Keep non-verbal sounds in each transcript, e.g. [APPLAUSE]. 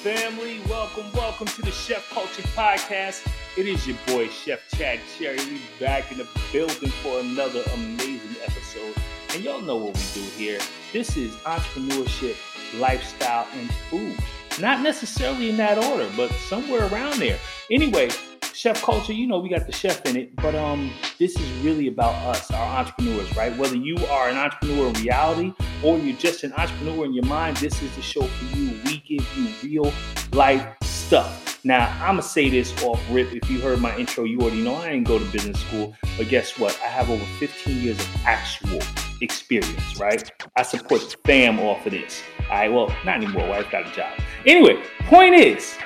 family? Welcome, welcome to the Chef Culture Podcast. It is your boy, Chef Chad Cherry. We back in the building for another amazing episode. And y'all know what we do here. This is entrepreneurship, lifestyle, and food. Not necessarily in that order, but somewhere around there. Anyway, chef culture, you know, we got the chef in it, but um, this is really about us, our entrepreneurs, right? Whether you are an entrepreneur in reality or you're just an entrepreneur in your mind, this is the show for you. We give you real life stuff. Now, I'm gonna say this off rip. If you heard my intro, you already know I didn't go to business school, but guess what? I have over 15 years of actual experience, right? I support fam off of this. All right, well, not anymore. Wife got a job. Anyway, point is,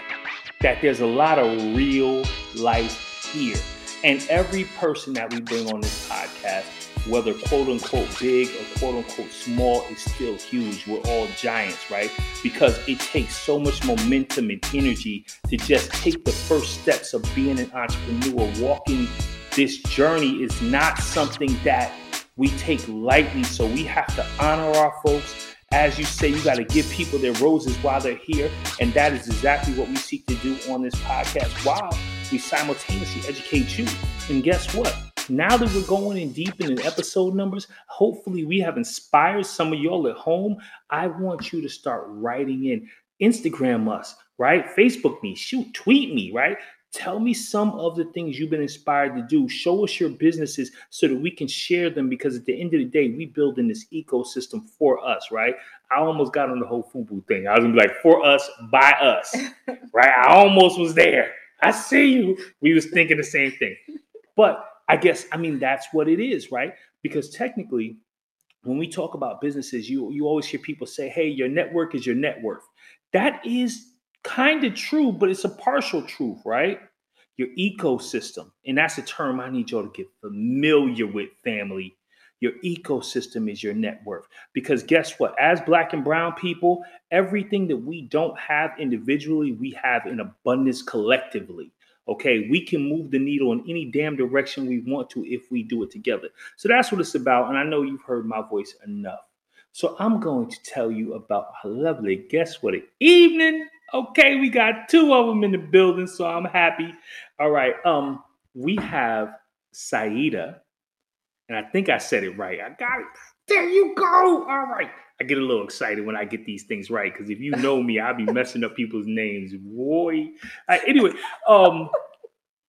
that there's a lot of real life here. And every person that we bring on this podcast, whether quote unquote big or quote unquote small, is still huge. We're all giants, right? Because it takes so much momentum and energy to just take the first steps of being an entrepreneur. Walking this journey is not something that we take lightly. So we have to honor our folks as you say, you got to give people their roses while they're here. And that is exactly what we seek to do on this podcast while we simultaneously educate you. And guess what? Now that we're going in deep in the episode numbers, hopefully we have inspired some of y'all at home. I want you to start writing in. Instagram us, right? Facebook me, shoot, tweet me, right? Tell me some of the things you've been inspired to do. Show us your businesses so that we can share them because at the end of the day, we build in this ecosystem for us, right? I almost got on the whole FUBU thing. I was gonna be like, for us, by us, [LAUGHS] right? I almost was there. I see you. We was thinking the same thing. But I guess, I mean, that's what it is, right? Because technically, when we talk about businesses, you you always hear people say, hey, your network is your net worth. That is kind of true, but it's a partial truth, right? Your ecosystem, and that's a term I need y'all to get familiar with, family. Your ecosystem is your net worth. Because guess what? As black and brown people, everything that we don't have individually, we have in abundance collectively. Okay, we can move the needle in any damn direction we want to if we do it together. So that's what it's about. And I know you've heard my voice enough. So I'm going to tell you about a lovely guess what, evening. Okay, we got two of them in the building, so I'm happy. All right, um, we have Siedah, and I think I said it right. I got it. There you go. All right. I get a little excited when I get these things right because if you [LAUGHS] know me, I'll be messing up people's names. Boy. Uh, anyway, um,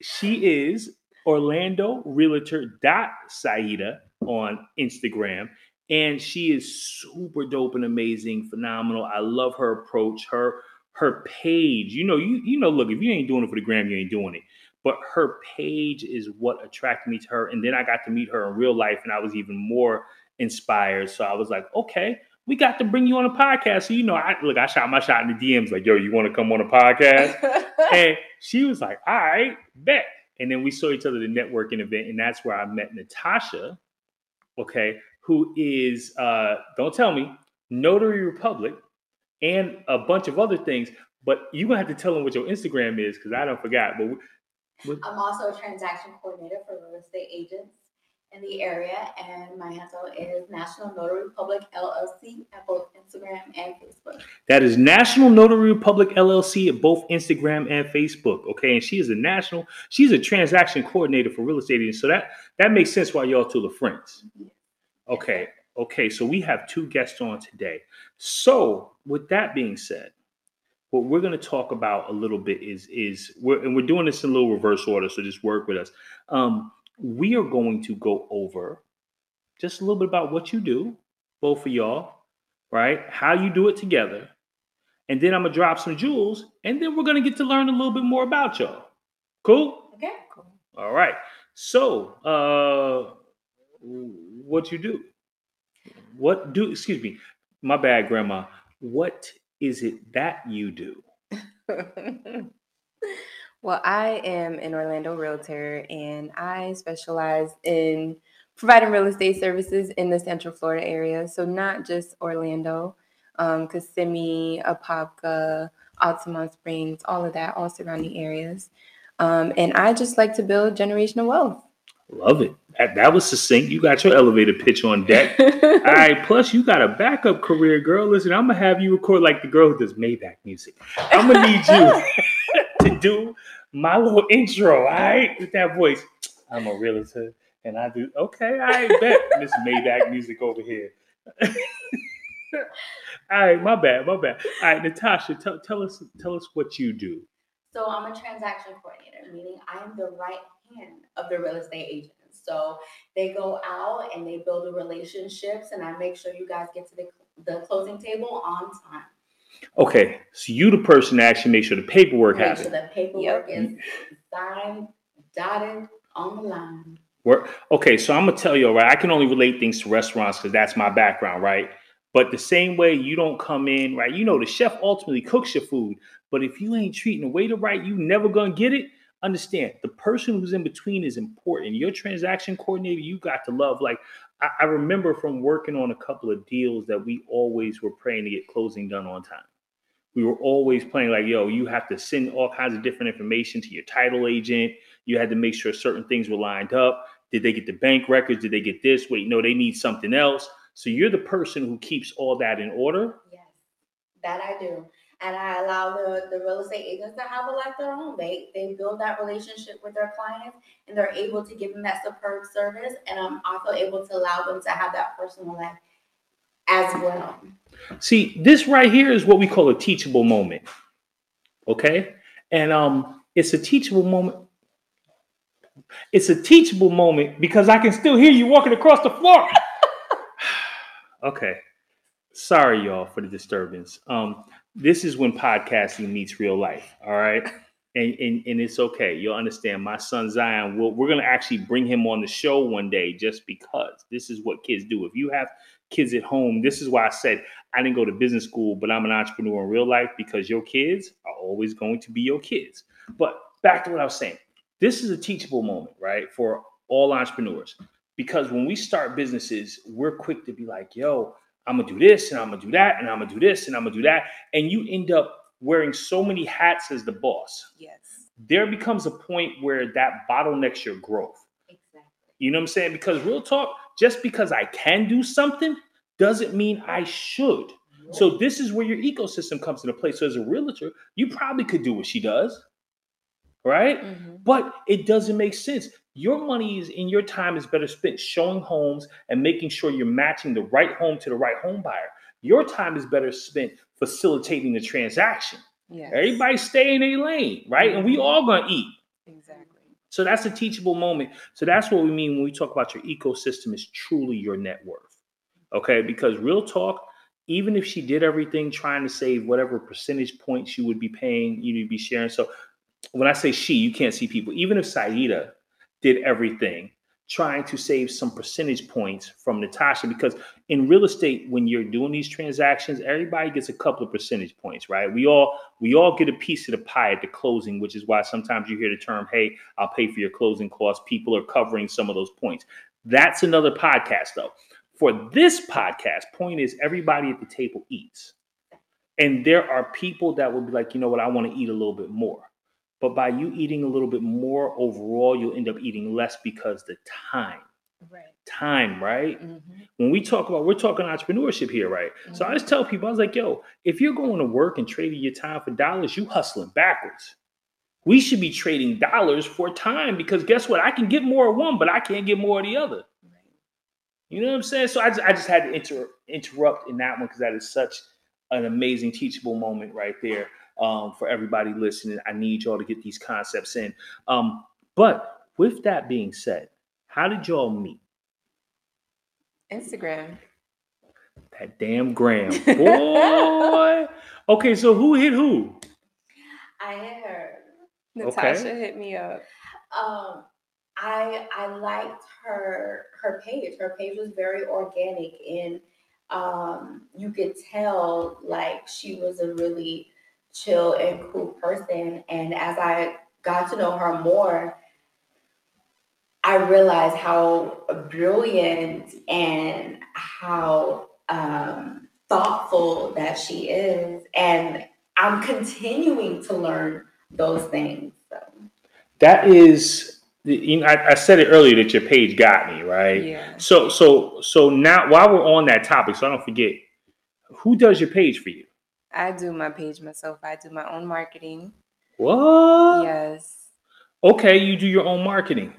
she is Orlando Realtor dot Siedah on Instagram. And she is super dope and amazing, phenomenal. I love her approach, her her page. You know, you you know, look, if you ain't doing it for the gram, you ain't doing it. But her page is what attracted me to her. And then I got to meet her in real life, and I was even more inspired. So I was like, okay, we got to bring you on a podcast. So you know, I look, I shot my shot in the DMs, like, yo, you want to come on a podcast? [LAUGHS] and she was like, all right, bet. And then we saw each other at a networking event, and that's where I met Natasha, okay, who is uh, don't tell me, Notary Republic and a bunch of other things. But you're gonna have to tell them what your Instagram is because I don't forgot. But we, I'm also a transaction coordinator for real estate agents in the area, and my handle is National Notary Public LLC at both Instagram and Facebook. that is National Notary Public LLC at both Instagram and Facebook. Okay, and she is a national. She's a transaction coordinator for real estate agents. So that that makes sense why y'all two are friends. Okay. Okay, so we have two guests on today. So, with that being said, what we're going to talk about a little bit is is we're and we're doing this in a little reverse order, so just work with us. Um, we are going to go over just a little bit about what you do, both of y'all, right? How you do it together, and then I'm gonna drop some jewels, and then we're gonna get to learn a little bit more about y'all. Cool. Okay. Cool. All right. So, uh, what you do? What do? Excuse me. My bad, Grandma. What is it that you do? [LAUGHS] well, I am an Orlando realtor and I specialize in providing real estate services in the Central Florida area. So, not just Orlando, um, Kissimmee, Apopka, Altamonte Springs, all of that, all surrounding areas. Um, and I just like to build generational wealth. Love it. That, that was succinct. You got your elevator pitch on deck. [LAUGHS] All right. Plus, you got a backup career, girl. Listen, I'm gonna have you record like the girl who does Maybach music. I'm gonna need you [LAUGHS] to do my little intro. All right, with that voice. I'm a realtor, and I do. Okay, I bet Miss Maybach music over here. [LAUGHS] All right, my bad, my bad. All right, Natasha, tell, tell us tell us what you do. So I'm a transaction coordinator, meaning I am the right hand of the real estate agent. So they go out and they build the relationships, and I make sure you guys get to the, the closing table on time. Okay, so you the person that actually make sure the paperwork Make happens. sure the paperwork is signed, dotted on the line. Work. Okay, so I'm gonna tell you, all right. I can only relate things to restaurants because that's my background, right? But the same way you don't come in, right? You know, the chef ultimately cooks your food, but if you ain't treating the waiter right, you never gonna get it. Understand the person who's in between is important. Your transaction coordinator, you got to love. Like I, I remember from working on a couple of deals that we always were praying to get closing done on time. We were always playing like, yo, you have to send all kinds of different information to your title agent. You had to make sure certain things were lined up. Did they get the bank records? Did they get this? Wait, no, they need something else. So you're the person who keeps all that in order. Yes, that I do. And I allow the, the real estate agents to have a life of their own. They they build that relationship with their clients and they're able to give them that superb service. And I'm also able to allow them to have that personal life as well. See, this right here is what we call a teachable moment. Okay? And um it's a teachable moment. It's a teachable moment because I can still hear you walking across the floor. [SIGHS] [SIGHS] okay. Sorry y'all for the disturbance. Um this is when podcasting meets real life, all right? [LAUGHS] And, and, and it's okay. You'll understand. My son Zion, will we're going to actually bring him on the show one day just because this is what kids do. If you have kids at home, this is why I said I didn't go to business school, but I'm an entrepreneur in real life because your kids are always going to be your kids. But back to what I was saying. This is a teachable moment, right? For all entrepreneurs. Because when we start businesses, we're quick to be like, yo, I'm gonna do this and I'm gonna do that and I'm gonna do this and I'm gonna do that. And you end up wearing so many hats as the boss. Yes. There becomes a point where that bottlenecks your growth. Exactly. You know what I'm saying? Because real talk, just because I can do something doesn't mean I should. So this is where your ecosystem comes into play. So as a realtor, you probably could do what she does, right? Mhm. But it doesn't make sense. Your money is in your time is better spent showing homes and making sure you're matching the right home to the right home buyer. Your time is better spent facilitating the transaction. Yes. Everybody stay in a lane, right? And we mm-hmm. all gonna eat. Exactly. So that's a teachable moment. So that's what we mean when we talk about your ecosystem is truly your net worth. Okay, because real talk, even if she did everything trying to save whatever percentage points you would be paying, you'd be sharing. So when I say she, you can't see people. Even if Siedah did everything trying to save some percentage points from Natasha, because in real estate, when you're doing these transactions, everybody gets a couple of percentage points, right? We all we all get a piece of the pie at the closing, which is why sometimes you hear the term, "Hey, I'll pay for your closing costs." People are covering some of those points. That's another podcast, though. For this podcast, point is everybody at the table eats. And there are people that will be like, you know what, I want to eat a little bit more. But by you eating a little bit more overall, you'll end up eating less because the time, Right. time, right? hmm When we talk about, we're talking entrepreneurship here, right? So I just tell people, I was like, yo, if you're going to work and trading your time for dollars, you hustling backwards. We should be trading dollars for time because guess what? I can get more of one, but I can't get more of the other. Right. You know what I'm saying? So I just, I just had to inter- interrupt in that one because that is such an amazing teachable moment right there um, for everybody listening. I need y'all to get these concepts in. Um, but with that being said, how did y'all meet? Instagram. That damn gram, [LAUGHS] boy. okay, so who hit who? I hit her. Natasha hit me up. Um, I I liked her her page. Her page was very organic and um you could tell like she was a really chill and cool person. And as I got to know her more, I realized how brilliant and how um, thoughtful that she is. And I'm continuing to learn those things. So. That is, you know, I, I said it earlier that your page got me right. Yeah. So, so, so now while we're on that topic, so I don't forget, who does your page for you? I do my page myself. I do my own marketing. What? Yes. Okay, you do your own marketing.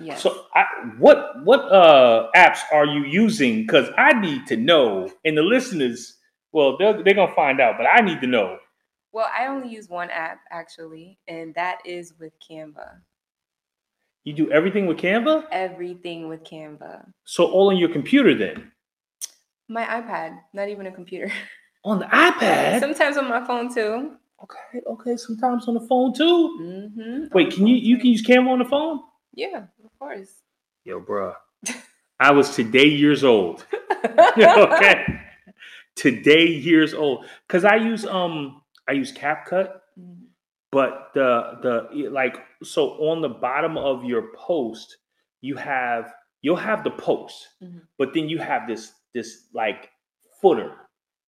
Yes. So, I, what what uh apps are you using? Because I need to know, and the listeners, well, they're they're gonna find out, but I need to know. well, I only use one app actually, and that is with Canva. You do everything with Canva, Everything with Canva. so all on your computer then, My iPad, not even a computer. [LAUGHS] on the iPad. Sometimes on my phone too. okay, okay, sometimes on the phone too. Mm-hmm. Wait, can you you can use Canva on the phone? Yeah, of course. Yo, bruh, [LAUGHS] I was today years old. [LAUGHS] okay, today years old because I use um I use CapCut. Mhm. but the the like so on the bottom of your post you have you'll have the post Mhm. but then you have this this like footer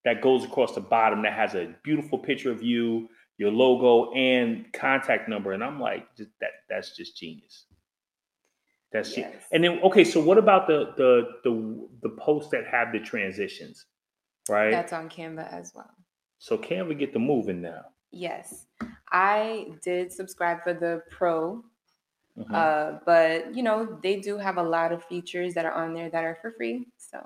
that goes across the bottom that has a beautiful picture of you your logo and contact number and i'm like just that that's just genius that's Yes. and then okay so what about the the the the posts that have the transitions right That's on Canva as well. so can we get the moving now Yes. I did subscribe for the pro, Mhm. uh, but you know, they do have a lot of features that are on there that are for free. So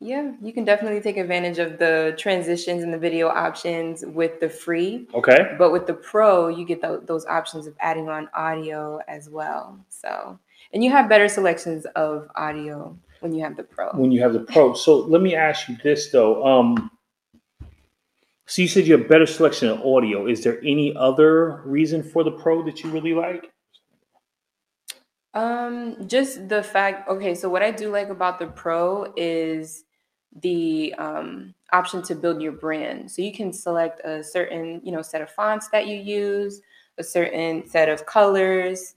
yeah, you can definitely take advantage of the transitions and the video options with the free. okay But with the pro, you get tho- those options of adding on audio as well. So, and you have better selections of audio when you have the pro. when you have the pro. So let me ask you this though. Um, so you said you have better selection of audio. Is there any other reason for the pro that you really like? Um, just the fact, okay, so what I do like about the Pro is the um, option to build your brand. So you can select a certain, you know, set of fonts that you use, a certain set of colors.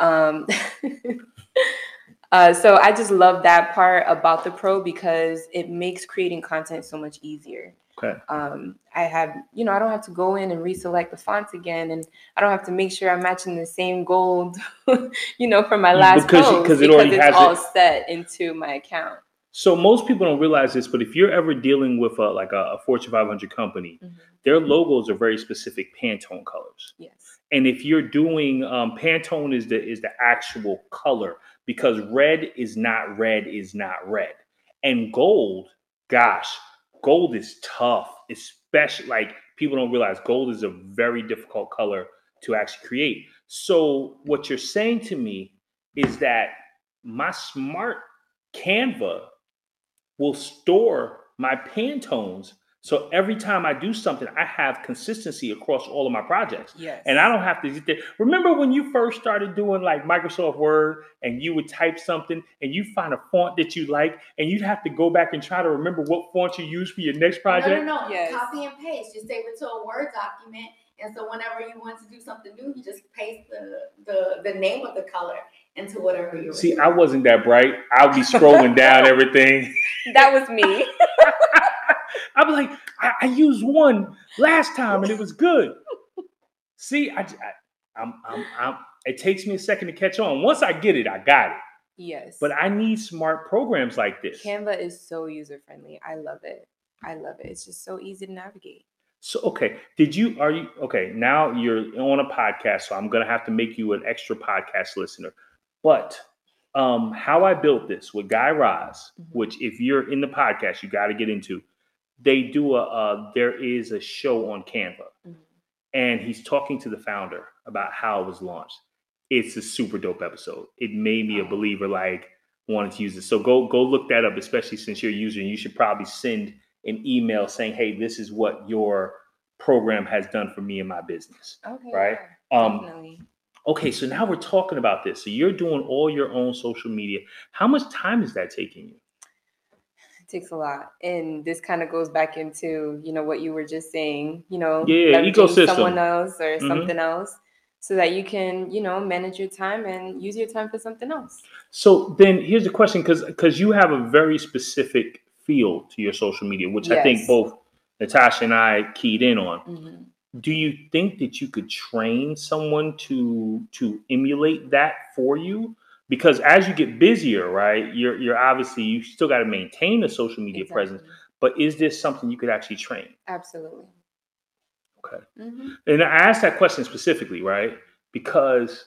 Um, [LAUGHS] uh, so I just love that part about the Pro because it makes creating content so much easier. Okay. Um, I have, you know, I don't have to go in and reselect the fonts again, and I don't have to make sure I'm matching the same gold, [LAUGHS] you know, for my Yeah, last because post 'cause it already it's has all it. set into my account. So most people don't realize this, but if you're ever dealing with a, like a, a Fortune 500 company, Mhm. their logos are very specific Pantone colors. Yes. And if you're doing um, Pantone is the is the actual color because red is not red is not red, and gold, gosh, gold is tough. Especially like people don't realize gold is a very difficult color to actually create. So what you're saying to me is that my smart Canva will store my Pantones. So every time I do something, I have consistency across all of my projects. Yes. And I don't have to sit there. Remember when you first started doing like Microsoft Word and you would type something and you find a font that you like and you'd have to go back and try to remember what font you use for your next project? No, no, no. Yes. Copy and paste. Just save it to a Word document. And so whenever you want to do something new, you just paste the the, the name of the color into whatever you're See, I wasn't that bright. I'll be scrolling down [LAUGHS] everything. that was me. [LAUGHS] I'm like, I, I used one last time and it was good. See, I, I, I'm, I'm, I'm, it takes me a second to catch on. Once I get it, I got it. yes. But I need smart programs like this. Canva is so user friendly. I love it. I love it. It's just so easy to navigate. So okay, did you are you okay? Now you're on a podcast, so I'm gonna have to make you an extra podcast listener. But Um, how I built this with Guy Raz, Mhm. which if you're in the podcast, you got to get into. They do a uh, there is a show on Canva, Mhm. and he's talking to the founder about how it was launched. It's a super dope episode. It made me a believer, like wanted to use it. So go go look that up, especially since you're a user. And you should probably send an email saying, "Hey, this is what your program has done for me and my business." Okay. Right. yeah, Um, definitely. Okay, so now we're talking about this. So you're doing all your own social media. How much time is that taking you? It takes a lot. And this kind of goes back into, you know, what you were just saying, you know, Yeah, ecosystem. someone else or Mhm. something else so that you can, you know, manage your time and use your time for something else. So then here's the question, because because you have a very specific feel to your social media, which I think both Natasha and I keyed in on. Mhm. Do you think that you could train someone to to emulate that for you? Because as you get busier, right, you're you're obviously you still got to maintain a social media presence. But is this something you could actually train? Absolutely. Okay. Mhm. And I asked that question specifically, right? Because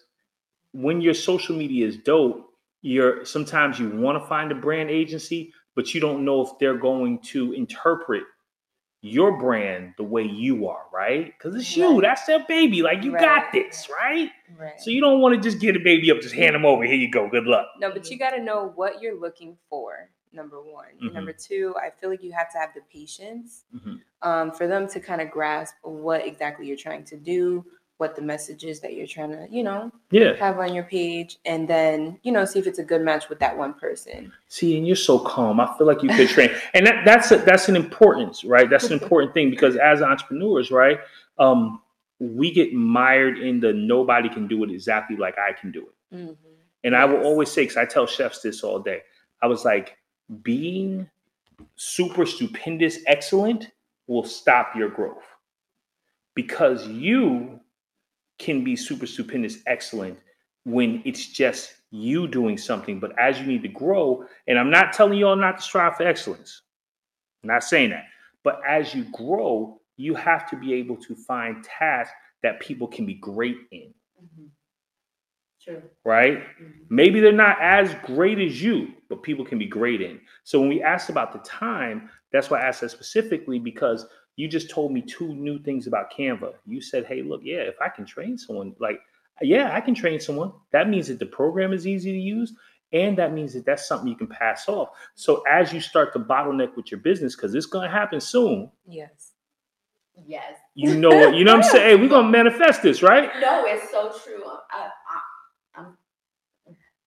when your social media is dope, you're sometimes you want to find a brand agency, but you don't know if they're going to interpret your brand the way you are, right? Because it's you, Right. that's their baby. Like you got this, right? Right. So you don't want to just get a baby up, just hand them over. Here you go. Good luck. No, but you got to know what you're looking for. Number one. Mhm. Number two, I feel like you have to have the patience Mhm. um, for them to kind of grasp what exactly you're trying to do, what the message is that you're trying to, you know, Yeah. have on your page, and then you know see if it's a good match with that one person. See, and you're so calm. I feel like you could train, [LAUGHS] and that, that's a, that's an importance, right? That's an [LAUGHS] important thing because as entrepreneurs, right, um, we get mired in the nobody can do it exactly like I can do it. Mm-hmm. And I will always say, because I tell chefs this all day, I was like, being super stupendous excellent will stop your growth because you can be super stupendous excellent when it's just you doing something. But as you need to grow, and I'm not telling you all not to strive for excellence, I'm not saying that, but as you grow, you have to be able to find tasks that people can be great in, mm-hmm. True. right? Mm-hmm. Maybe they're not as great as you, but people can be great in. So when we asked about the time, that's why I asked that specifically because you just told me two new things about Canva. You said, hey, look, yeah, if I can train someone, like, yeah, I can train someone. That means that the program is easy to use. And that means that that's something you can pass off. So as you start to bottleneck with your business, because it's going to happen soon, Yes. Yes. you know what, you know what I'm [LAUGHS] saying? Hey, we're going to manifest this, right? No, it's so true. I, I, I'm,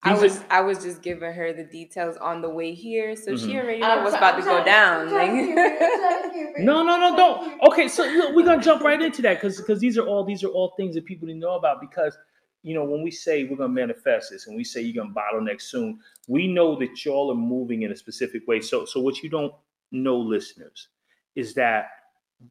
I was I was just giving her the details on the way here, so she Mhm. already I'm know what's about I'm to go down. To keep it- I'm trying to keep it. [LAUGHS] No, no, no, I'm trying to don't. Okay, so look, we're gonna jump right into that because because these are all these are all things that people didn't know about because you know when we say we're gonna manifest this and we say you're gonna bottleneck soon, we know that y'all are moving in a specific way. So so what you don't know, listeners, is that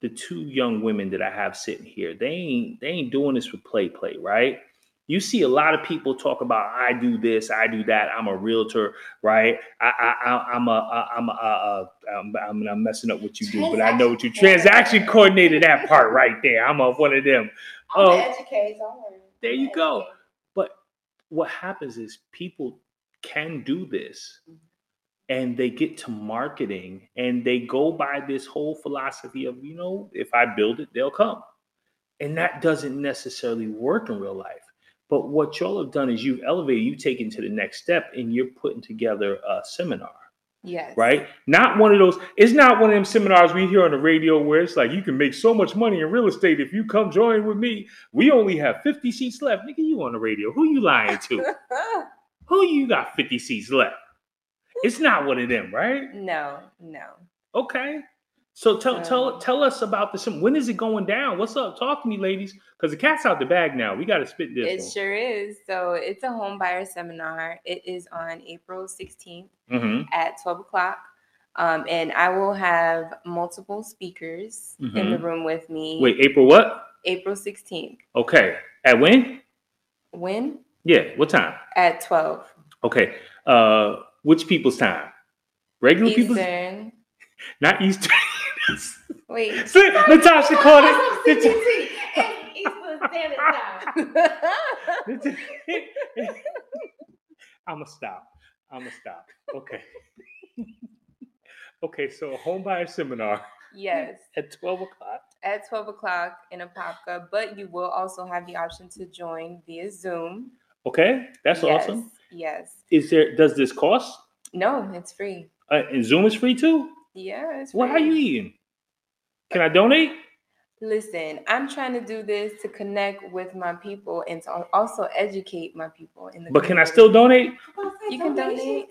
the two young women that I have sitting here, they ain't they ain't doing this for play play, right? You see a lot of people talk about I do this, I do that. I'm a realtor, right? I, I, I'm a, I'm a, uh, I'm, I'm, I'm messing up what you do, but I know what you transaction coordinator that part right there. I'm a, one of them. I'm Oh. an educator. Don't. There you go. But what happens is people can do this and they get to marketing and they go by this whole philosophy of, you know, if I build it, they'll come. And that doesn't necessarily work in real life. But what y'all have done is you've elevated, you've taken to the next step and you're putting together a seminar Yes. right? Not one of those. It's not one of them seminars we hear on the radio where it's like you can make so much money in real estate if you come join with me. We only have fifty seats left, nigga. You on the radio? Who you lying to? [LAUGHS] Who you got fifty seats left? It's not one of them, right? no, no. Okay. So tell tell Um, tell us about this. When is it going down? What's up? Talk to me, ladies, because the cat's out the bag now. We got to spit this. It sure is. So it's a home buyer seminar. It is on April 16th hmm at 12 o'clock. Um, and I will have multiple speakers in the Mhm. room with me. Wait, April what? April 16th. Okay. At when? When? Yeah. What time? At 12. Okay. Uh, which people's time? Regular people's, Eastern. [LAUGHS] not Eastern. [LAUGHS] Wait. [LAUGHS] See, Natasha called it. Eastern Standard Time. [LAUGHS] Nat- I'ma stop. I'ma stop. Okay. okay, so a home buyer seminar Yes, at 12 o'clock. at 12 o'clock in Apopka, but you will also have the option to join via Zoom. Okay, that's yes, awesome. Yes. Is there does this cost? No, it's free. Uh, and Zoom is free too? Yeah, it's What are you free. eating? Can I donate? Listen, I'm trying to do this to connect with my people and to also educate my people in the But can I still donate? You can donate.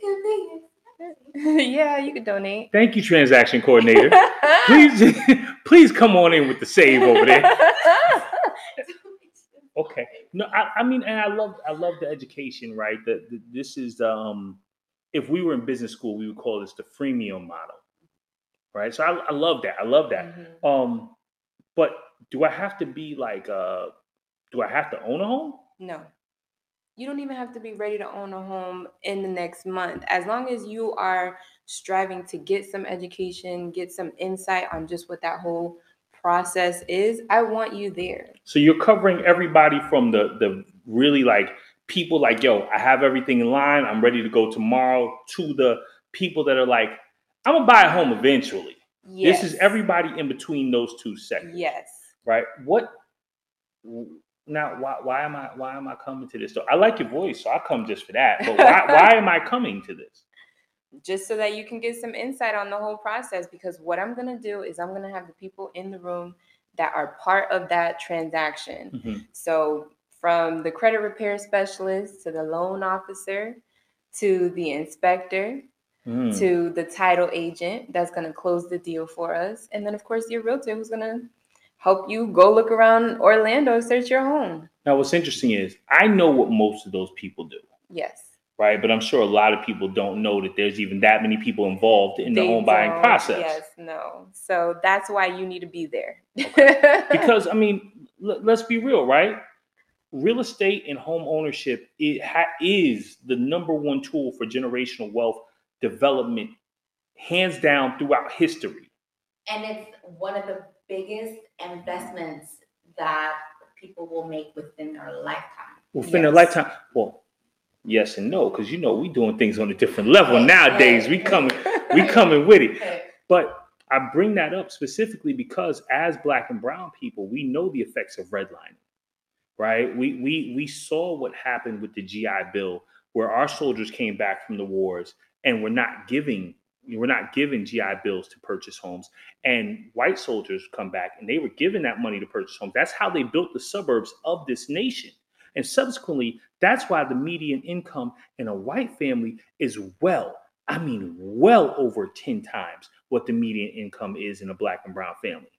[LAUGHS] yeah, you can donate. Thank you, transaction coordinator. [LAUGHS] please, [LAUGHS] please come on in with the save over there. Okay. No, I, I mean, and I love, I love the education, right? That that this is um, if we were in business school, we would call this the freemium model, right? So I, I love that. I love that. Mhm. Um, but do I have to be like, uh, do I have to own a home? No. You don't even have to be ready to own a home in the next month. As long as you are striving to get some education, get some insight on just what that whole process is, I want you there. So you're covering everybody from the the really like people like, yo, I have everything in line. I'm ready to go tomorrow. To the people that are like, I'm gonna buy a home eventually. Yes. This is everybody in between those two segments. Yes. right? What now? Why, why am I why am I coming to this? So I like your voice, so I come just for that. But why [LAUGHS] why am I coming to this? just so that you can get some insight on the whole process. Because what I'm to do is I'm to have the people in the room that are part of that transaction. Mhm. So, from the credit repair specialist to the loan officer to the inspector Mm. to the title agent that's going to close the deal for us. And then, of course, your realtor who's going to help you go look around Orlando, search your home. Now, what's interesting is I know what most of those people do, Yes. right? But I'm sure a lot of people don't know that there's even that many people involved in the home buying process. Yes, no. So that's why you need to be there. [LAUGHS] because I mean, l- let's be real, right? Real estate and home ownership it ha- is the number one tool for generational wealth development, hands down throughout history. And it's one of the biggest investments that people will make within their lifetime. Within Yes. lifetime, well, yes and no, because you know we doing things on a different level nowadays. We coming, [LAUGHS] we coming with it. But I bring that up specifically because as black and brown people, we know the effects of redlining. Right? We we we saw what happened with the GI Bill where our soldiers came back from the wars and we're not giving we're not giving GI bills to purchase homes and white soldiers come back and they were given that money to purchase homes. That's how they built the suburbs of this nation. And subsequently, that's why the median income in a white family is well, I mean, well over 10 times what the median income is in a black and brown family.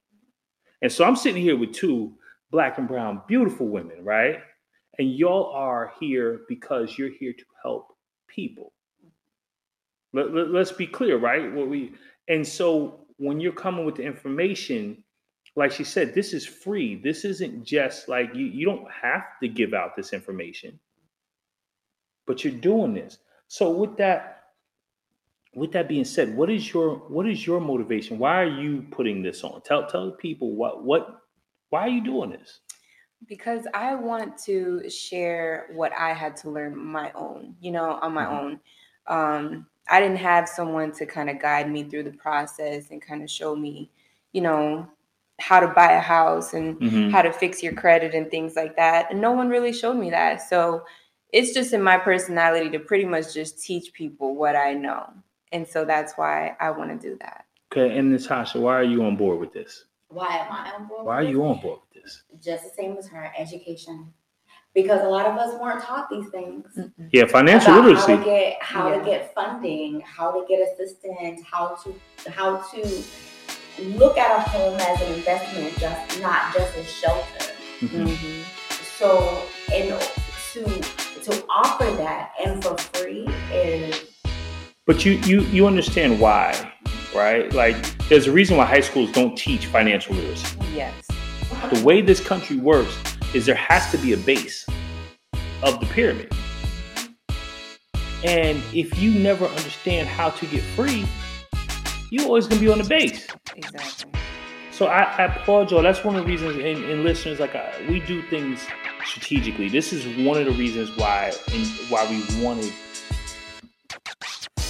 And so I'm sitting here with two black and brown beautiful women, right? And y'all are here because you're here to help people. Let, let, us be clear, right? What we and so when you're coming with the information, like she said, this is free. This isn't just like you, you don't have to give out this information, but you're doing this. So with that, with that being said, what is your what is your motivation? Why are you putting this on? Tell tell people what what why are you doing this? because I want to share what I had to learn my own, you know, on my Mhm. own. Um, I didn't have someone to kind of guide me through the process and kind of show me, you know, how to buy a house and Mhm. how to fix your credit and things like that. And no one really showed me that. So it's just in my personality to pretty much just teach people what I know. And so that's why I want to do that. Okay, and Natasha, why are you on board with this? Why am I on board? Why are you on board with this? Just the same as her, education. Because a lot of us weren't taught these things. Yeah, financial about literacy. How to get how Yeah. to get funding, how to get assistance, how to how to look at a home as an investment, just not just a shelter. Mhm. Mhm. So and to to offer that and for free is But you you you understand why, right? Like there's a reason why high schools don't teach financial literacy. Yes. The way this country works is there has to be a base of the pyramid. And if you never understand how to get free, you're always gonna be on the base. Exactly. So I, I applaud y'all. That's one of the reasons, and, and listeners, like I, we do things strategically. This is one of the reasons why, and why we wanted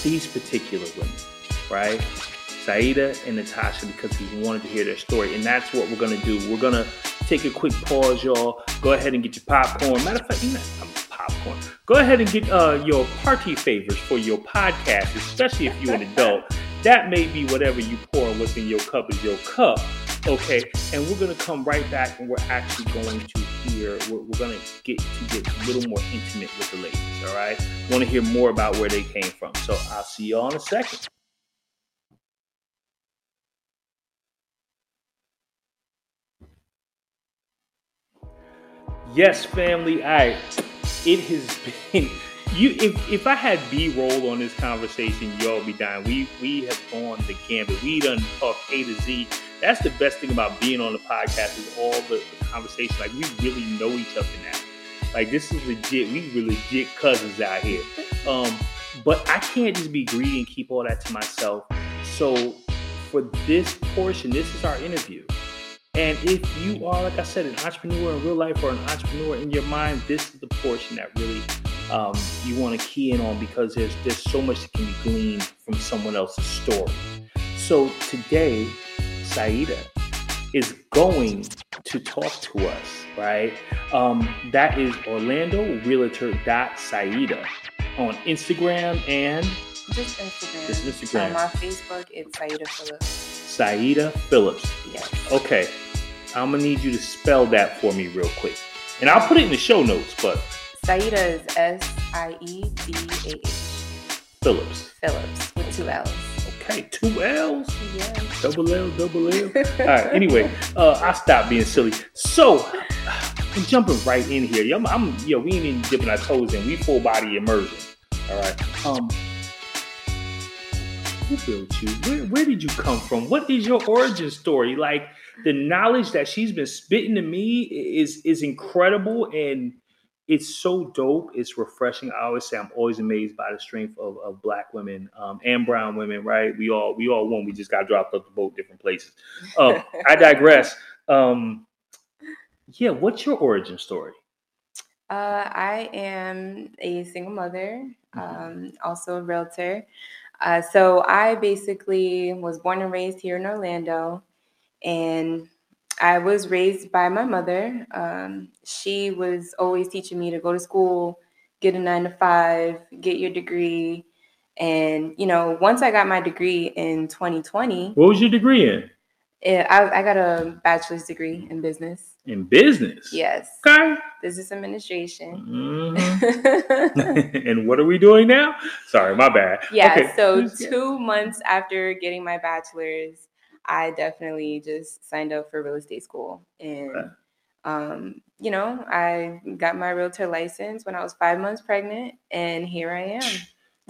these particular women, right? Siedah and Natasha, because we wanted to hear their story. And that's what we're to do. We're to take a quick pause, y'all. Go ahead and get your popcorn. Matter of fact, you know, popcorn. Go ahead and get uh, your party favors for your podcast, especially if you're an adult. That may be whatever you pour and what's in your cup is your cup. Okay, and we're gonna come right back and we're actually going to hear, we're, we're gonna get to get a little more intimate with the ladies, all right? Wanna hear more about where they came from. So I'll see y'all in a second. Yes, family. Right. It has [LAUGHS] been you if, if I had B roll on this conversation, y'all be dying. We we have gone the gambit. We done talked A to Z. That's the best thing about being on the podcast is all the, the conversation. Like we really know each other now. Like this is legit. We were legit cousins out here. Um, but I can't just be greedy and keep all that to myself. So for this portion, this is our interview. And if you are, like I said, an entrepreneur in real life or an entrepreneur in your mind, this is the portion that really um, you want to key in on because there's there's so much that can be gleaned from someone else's story. So today, Siedah is going to talk to us, right? Um, that is Orlando Realtor Siedah on Instagram and Just Instagram. Just Instagram. On my Facebook, it's Siedah Phillips. Siedah Phillips. Yes. Okay, I'm gonna need you to spell that for me real quick, and I'll put it in the show notes. But Siedah is S I E D A H. Phillips. Phillips with two L's. Okay, two L's. Yes. Double L, double L. [LAUGHS] All right. Anyway, uh, I stopped being silly. So I'm jumping right in here. I'm, I'm yo, we ain't even dipping our toes in. We full body immersion. All right. Um, who built you? Where, where did you come from? What is your origin story? Like the knowledge that she's been spitting to me is is incredible and it's so dope. It's refreshing. I always say I'm always amazed by the strength of, of black women um, and brown women. Right? We all we all one. We just got dropped off the boat different places. Uh, I [LAUGHS] digress. Um, yeah, what's your origin story? Uh, I am a single mother, um, also a realtor. Uh, so I basically was born and raised here in Orlando, and I was raised by my mother. Um, she was always teaching me to go to school, get a nine to five, get your degree. And, you know, once I got my degree in 2020, What was your degree in? eh, I, I got a bachelor's degree in business. In business. Yes, Okay. business administration. Mhm. [LAUGHS] and what are we doing now? Sorry, my bad. yeah, Okay. so two months after getting my bachelor's, I definitely just signed up for real estate school. And, Okay. um, you know, I got my realtor license when I was five months pregnant, and here I am.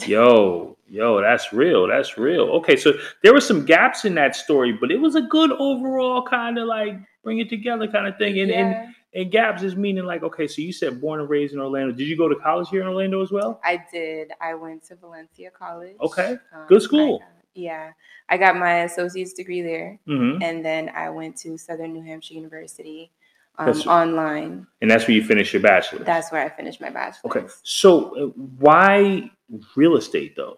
Yo, yo, that's real. That's real. Okay, so there were some gaps in that story, but it was a good overall kind of like bring it together kind of thing. And, and Yeah, and gaps is meaning like okay, so you said born and raised in Orlando. Did you go to college here in Orlando as well? I did. I went to Valencia College. Okay, Um, good school. Yeah, I got my associate's degree there, hmm and then I went to Southern New Hampshire University um, online. And that's where you finished your bachelor's. That's where I finished my bachelor's. okay. So uh, why real estate though?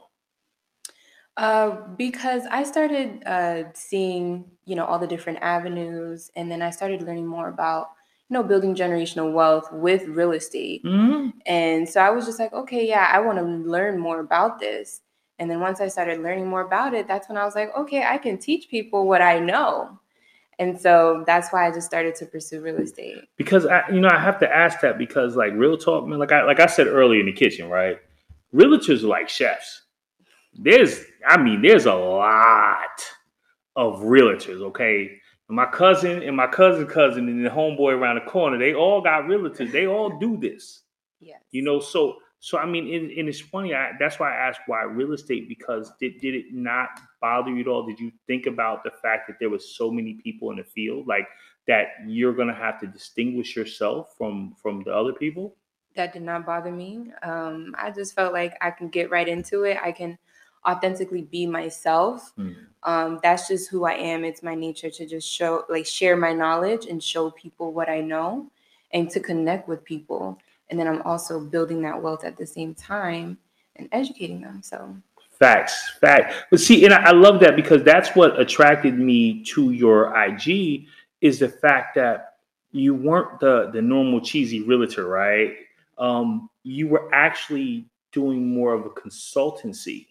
Uh, because I started uh, seeing, you know, all the different avenues, and then I started learning more about, you know, building generational wealth with real estate. hmm And so I was just like, okay, yeah, I want to learn more about this. And then once I started learning more about it, that's when I was like, okay, I can teach people what I know. And so that's why I just started to pursue real estate. because I, you know, I have to ask that because, like, real talk, man. Like I, like I said earlier in the kitchen, right? Realtors are like chefs. There's, I mean, there's a lot of realtors. Okay, my cousin and my cousin cousin and the homeboy around the corner, they all got realtors. They all do this. Yeah. You know, so so I mean, and, and it's funny. I, that's why I asked why real estate because did did it not bother you at all? Did you think about the fact that there was so many people in the field, like that you're gonna have to distinguish yourself from from the other people? that did not bother me. Um, I just felt like I can get right into it. I can authentically be myself. Mm. Um, that's just who I am. It's my nature to just show, like, share my knowledge and show people what I know and to connect with people. And then I'm also building that wealth at the same time and educating them. So, Facts, fact. But see, and I, I love that because that's what attracted me to your IG is the fact that you weren't the the normal cheesy realtor, right? Um, you were actually doing more of a consultancy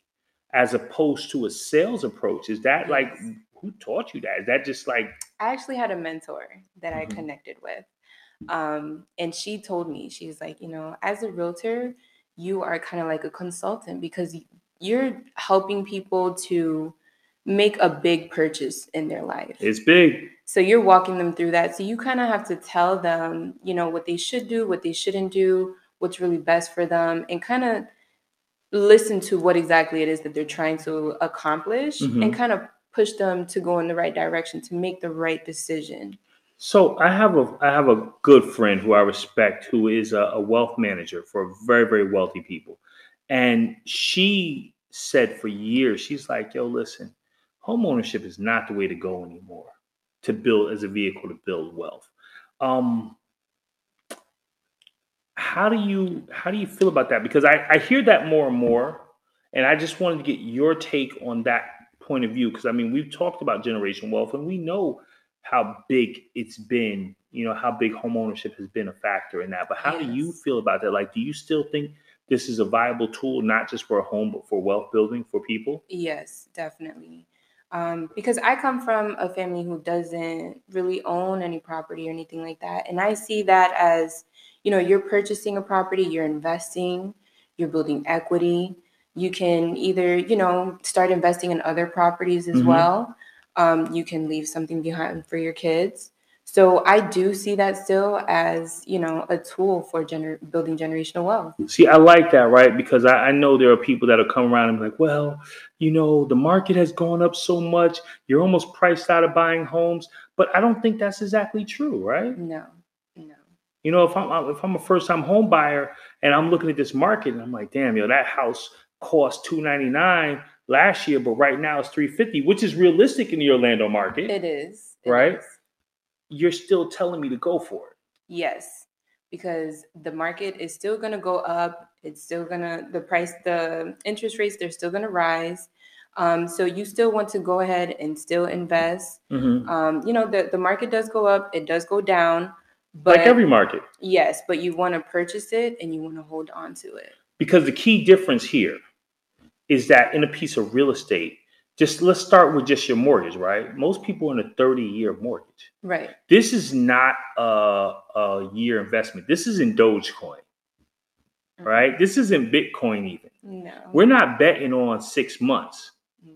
as opposed to a sales approach. Is that like who taught you that? Is that just like I actually had a mentor that I Mhm. connected with. Um, and she told me, she was like, you know, as a realtor, you are kind of like a consultant because you're helping people to make a big purchase in their life. it's big? So you're walking them through that. So you kind of have to tell them, you know, what they should do, what they shouldn't do, what's really best for them, and kind of listen to what exactly it is that they're trying to accomplish Mhm. and kind of push them to go in the right direction to make the right decision. So I have a I have a good friend who I respect who is a, a wealth manager for very very wealthy people, and she said for years she's like, "Yo, listen, home ownership is not the way to go anymore to build as a vehicle to build wealth." Um, how do you how do you feel about that? Because I I hear that more and more, and I just wanted to get your take on that point of view because I mean we've talked about generation wealth and we know how big it's been, you know, how big home ownership has been a factor in that. But how do you feel about that? Like, do you still think this is a viable tool, not just for a home, but for wealth building for people? Yes, definitely. Um, because I come from a family who doesn't really own any property or anything like that. And I see that as, you know, you're purchasing a property, you're investing, you're building equity. You can either, you know, start investing in other properties as Mhm. well. Um, you can leave something behind for your kids. So I do see that still as, you know, a tool for gener- building generational wealth. See, I like that, right? Because I, I know there are people that'll come around and be like, well, you know, the market has gone up so much, you're almost priced out of buying homes. But I don't think that's exactly true, right? No, no. You know, if I'm if I'm a first time home buyer and I'm looking at this market and I'm like, damn, yo, that house cost two ninety nine last year, but right now it's three fifty, which is realistic in the Orlando market. It is. it Right? is. You're still telling me to go for it. Yes, because the market is still going to go up. It's still going to, the price, the interest rates, they're still going to rise. Um, so you still want to go ahead and still invest. Mhm. Um, you know, the, the market does go up, it does go down. But like every market, yes, but you want to purchase it and you want to hold on to it. because the key difference here is that in a piece of real estate, just let's start with just your mortgage, right? Most people are in a thirty year mortgage. Right. This is not a, a year investment. This is in Dogecoin, mm-hmm. right? This isn't Bitcoin even. No. We're not betting on six months. No.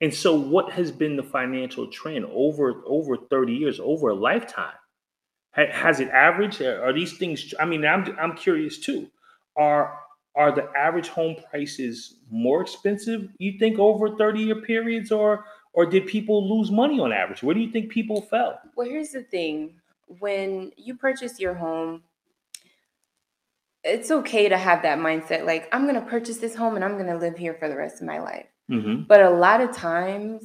And so what has been the financial trend over over 30 years, over a lifetime? Has it averaged? Are are these things I mean, I'm I'm curious too. Are are the average home prices more expensive, you think, over 30 year periods, or or did people lose money on average? Where do you think people fell? Well, here's the thing when you purchase your home, it's okay to have that mindset like, I'm going to purchase this home and I'm going to live here for the rest of my life. Mm-hmm. But a lot of times,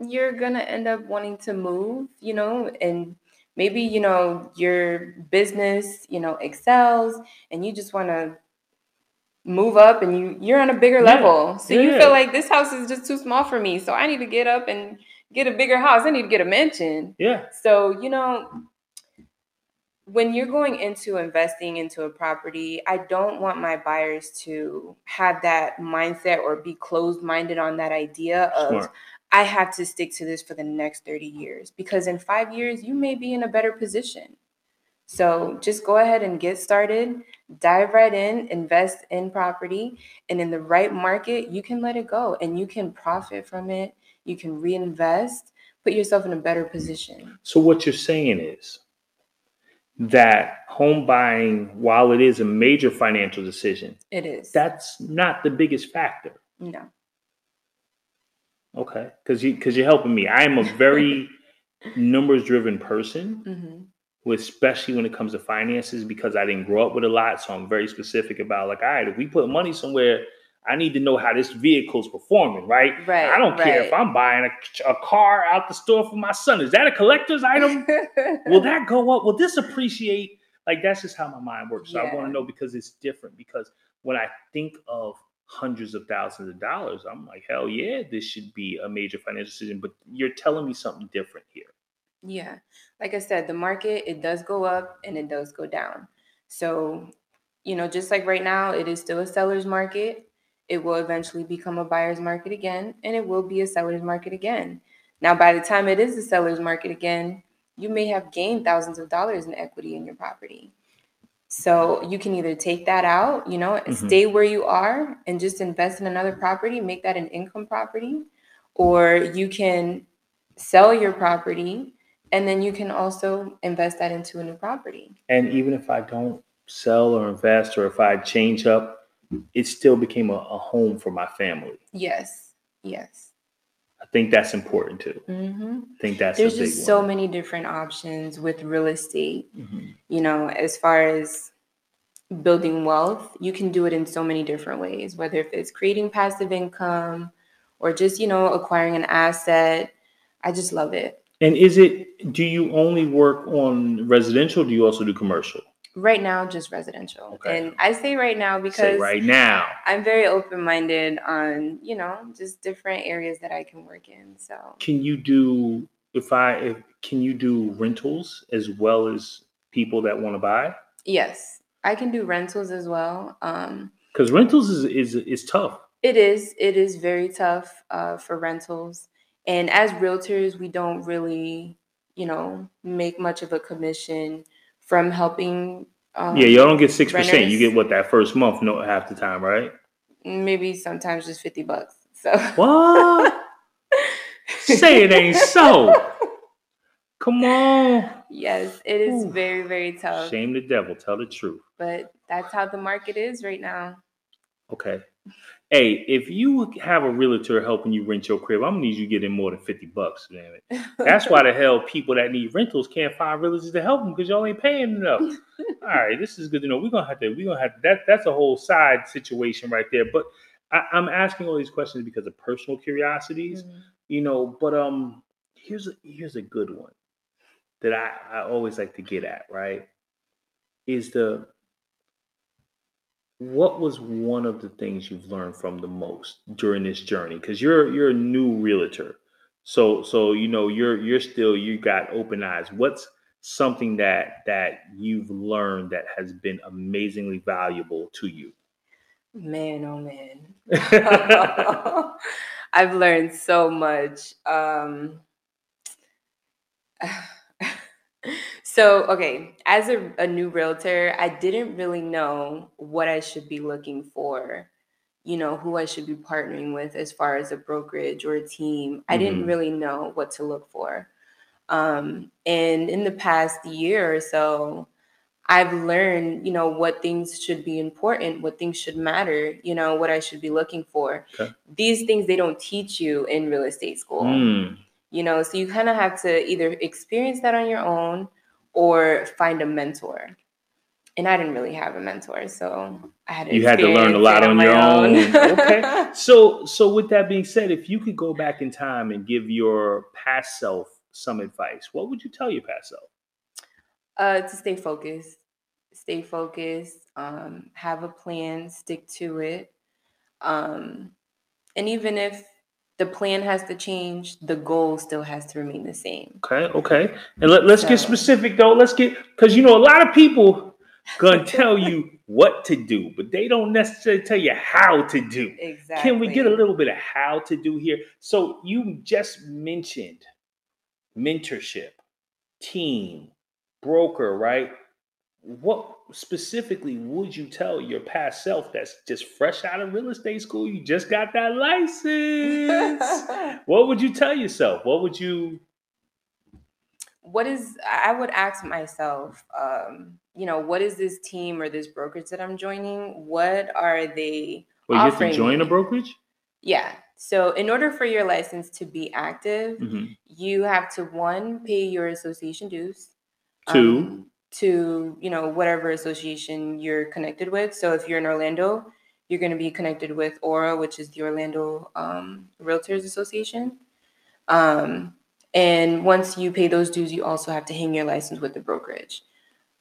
you're going to end up wanting to move, you know, and maybe, you know, your business, you know, excels and you just want to move up and you you're on a bigger Yeah, level so you feel like this house is just too small for me so i need to get up and get a bigger house i need to get a mansion Yeah. so, you know, when you're going into investing into a property, I don't want my buyers to have that mindset or be closed minded on that idea of, Smart. I have to stick to this for the next 30 years. Because in five years, you may be in a better position. So just go ahead and get started, dive right in, invest in property, and in the right market, you can let it go and you can profit from it. You can reinvest, put yourself in a better position. So what you're saying is that home buying, while it is a major financial decision, It is. that's not the biggest factor. no. Okay, because you because you're helping me. I am a very [LAUGHS] numbers driven person, hmm who especially when it comes to finances, because I didn't grow up with a lot. So I'm very specific about like, all right, if we put money somewhere, I need to know how this vehicle's performing, right? Right, I don't care if I'm buying a, a car out the store for my son. Is that a collector's item? [LAUGHS] will that go up? Will this appreciate? Like that's just how my mind works. So I want to know because it's different. Because when I think of hundreds of thousands of dollars. I'm like, hell yeah, this should be a major financial decision. But you're telling me something different here. Yeah. Like I said, the market, it does go up and it does go down. So, you know, just like right now, it is still a seller's market. It will eventually become a buyer's market again, and it will be a seller's market again. Now, by the time it is a seller's market again, you may have gained thousands of dollars in equity in your property. So you can either take that out, you know, Mhm. stay where you are and just invest in another property, make that an income property, or you can sell your property and then you can also invest that into a new property. And even if I don't sell or invest, or if I change up, it still became a, a home for my family. Yes. Yes. I think that's important too. hmm I think that's There's a big just so one. many different options with real estate. Mhm. you know, as far as building wealth, you can do it in so many different ways, whether if it's creating passive income or just, you know, acquiring an asset. I just love it. And is it? Do you only work on residential? Do you also do commercial? Right now, just residential. Okay. And I say right now Say because right now. I'm very open minded on, you know, just different areas that I can work in. So, Can you do if I if can you do rentals as well as people that want to buy? yes, I can do rentals as well. Um, Because rentals is is is tough. It is. It is very tough uh, for rentals. And as realtors, we don't really, you know, make much of a commission from helping. Um, yeah, y'all don't get six percent. You get what that first month, no half the time, right? Maybe sometimes just 50 bucks. So, What? [LAUGHS] Say it ain't so. Come on. yes, it is Ooh. very, very tough. Shame the devil. Tell the truth. But that's how the market is right now. Okay. Hey, if you have a realtor helping you rent your crib, I'm gonna need you to get in more than 50 bucks, damn it. That's why the hell people that need rentals can't find realtors to help them because y'all ain't paying enough. [LAUGHS] All right, this is good to know. We're gonna have to, we're gonna have to, that that's a whole side situation right there. But I, I'm asking all these questions because of personal curiosities, Mhm. you know. But um here's a here's a good one that I, I always like to get at, right? Is the what was one of the things you've learned from the most during this journey because you're you're a new realtor so so you know you're you're still you got open eyes what's something that that you've learned that has been amazingly valuable to you Man, oh man. [LAUGHS] [LAUGHS] I've learned so much. Um, [SIGHS] so, okay, as a, a new realtor, I didn't really know what I should be looking for, you know, who I should be partnering with as far as a brokerage or a team. I didn't Mhm. really know what to look for. Um, and in the past year or so, I've learned, you know, what things should be important, what things should matter, you know, what I should be looking for. Okay. These things they don't teach you in real estate school Mm, you know so you kind of have to either experience that on your own or find a mentor. And i didn't really have a mentor so i had to you had to learn a lot on your own. Okay. [LAUGHS] So so with that being said if you could go back in time and give your past self some advice what would you tell your past self? Uh to stay focused stay focused um have a plan stick to it. Um and even if the plan has to change the goal still has to remain the same Okay, okay. And let, let's get specific though. Let's get because you know a lot of people [LAUGHS] gonna tell you what to do, but they don't necessarily tell you how to do. exactly Can we get a little bit of how to do here? So you just mentioned mentorship, team, broker, right? What specifically would you tell your past self that's just fresh out of real estate school? You just got that license. [LAUGHS] what would you tell yourself? What would you what is i would ask myself um you know what is this team or this brokerage that i'm joining what are they Well, you have to join a brokerage? yeah so in order for your license to be active Mhm. you have to one pay your association dues Two. um, to you know whatever association you're connected with so if you're in orlando you're going to be connected with ORRA which is the orlando um, realtors association um, and once you pay those dues you also have to hang your license with the brokerage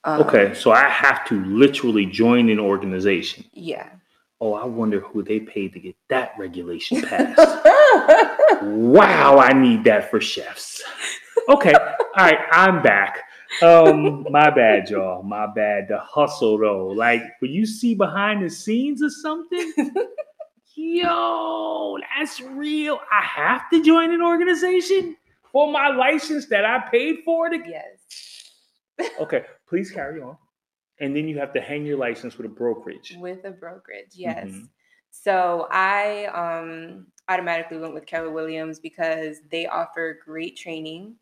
um, Okay, so I have to literally join an organization. yeah Oh, I wonder who they paid to get that regulation [LAUGHS] passed. wow, I need that for chefs. Okay, all right, I'm back. Um, my bad, y'all. My bad. The hustle though. Like when you see behind the scenes or something, [LAUGHS] yo, that's real. I have to join an organization for my license that I paid for to yes. Okay, [LAUGHS] please carry on. And then you have to hang your license with a brokerage. With a brokerage, yes. Mhm. So I um, automatically went with Keller Williams because they offer great training.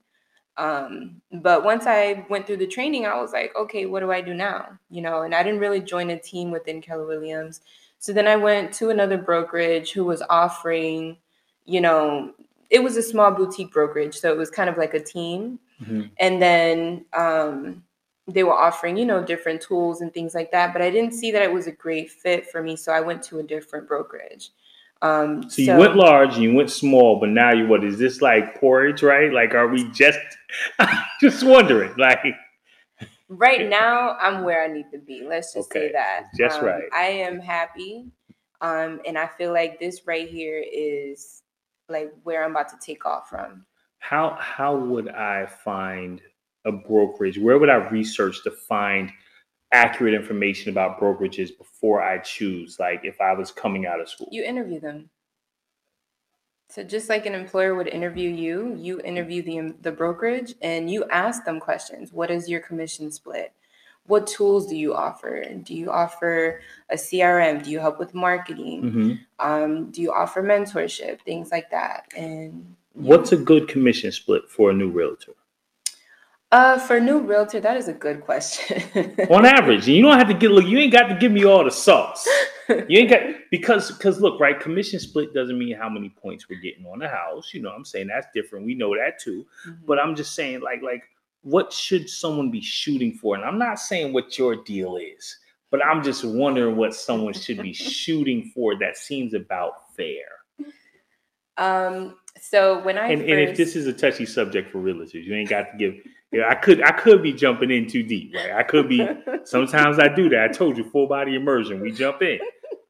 Um, but once I went through the training, I was like, okay, what do I do now? You know, and I didn't really join a team within Keller Williams. So then I went to another brokerage who was offering, you know, it was a small boutique brokerage. So it was kind of like a team. Mhm. And then um, they were offering, you know, different tools and things like that. But I didn't see that it was a great fit for me. So I went to a different brokerage. Um, So you went large and you went small, but now you what is this like porridge, right? Like are we just [LAUGHS] just wondering, like right now i'm where i need to be let's just Okay, say that just Um, right. i am happy um and i feel like this right here is like where i'm about to take off from how how would I find a brokerage? Where would I research to find accurate information about brokerages before I choose? Like if I was coming out of school. you interview them so just like an employer would interview you you interview the the brokerage and you ask them questions what is your commission split what tools do you offer do you offer a crm do you help with marketing Mhm. um, do you offer mentorship things like that and What's a good commission split for a new realtor? Uh for new realtor that is a good question [LAUGHS] On average, and you don't have to get look. You ain't got to give me all the sauce. You ain't got because because look, right? Commission split doesn't mean how many points we're getting on the house. You know, what I'm saying that's different. We know that too. Mm-hmm. But I'm just saying, like, like what should someone be shooting for? And I'm not saying what your deal is, but I'm just wondering what someone should be [LAUGHS] shooting for that seems about fair. um so when i And, first, and if this is a touchy subject for realtors, you ain't got to give. Yeah, I could I could be jumping in too deep, right? I could be. [LAUGHS] Sometimes I do that. I told you, full body immersion. We jump in,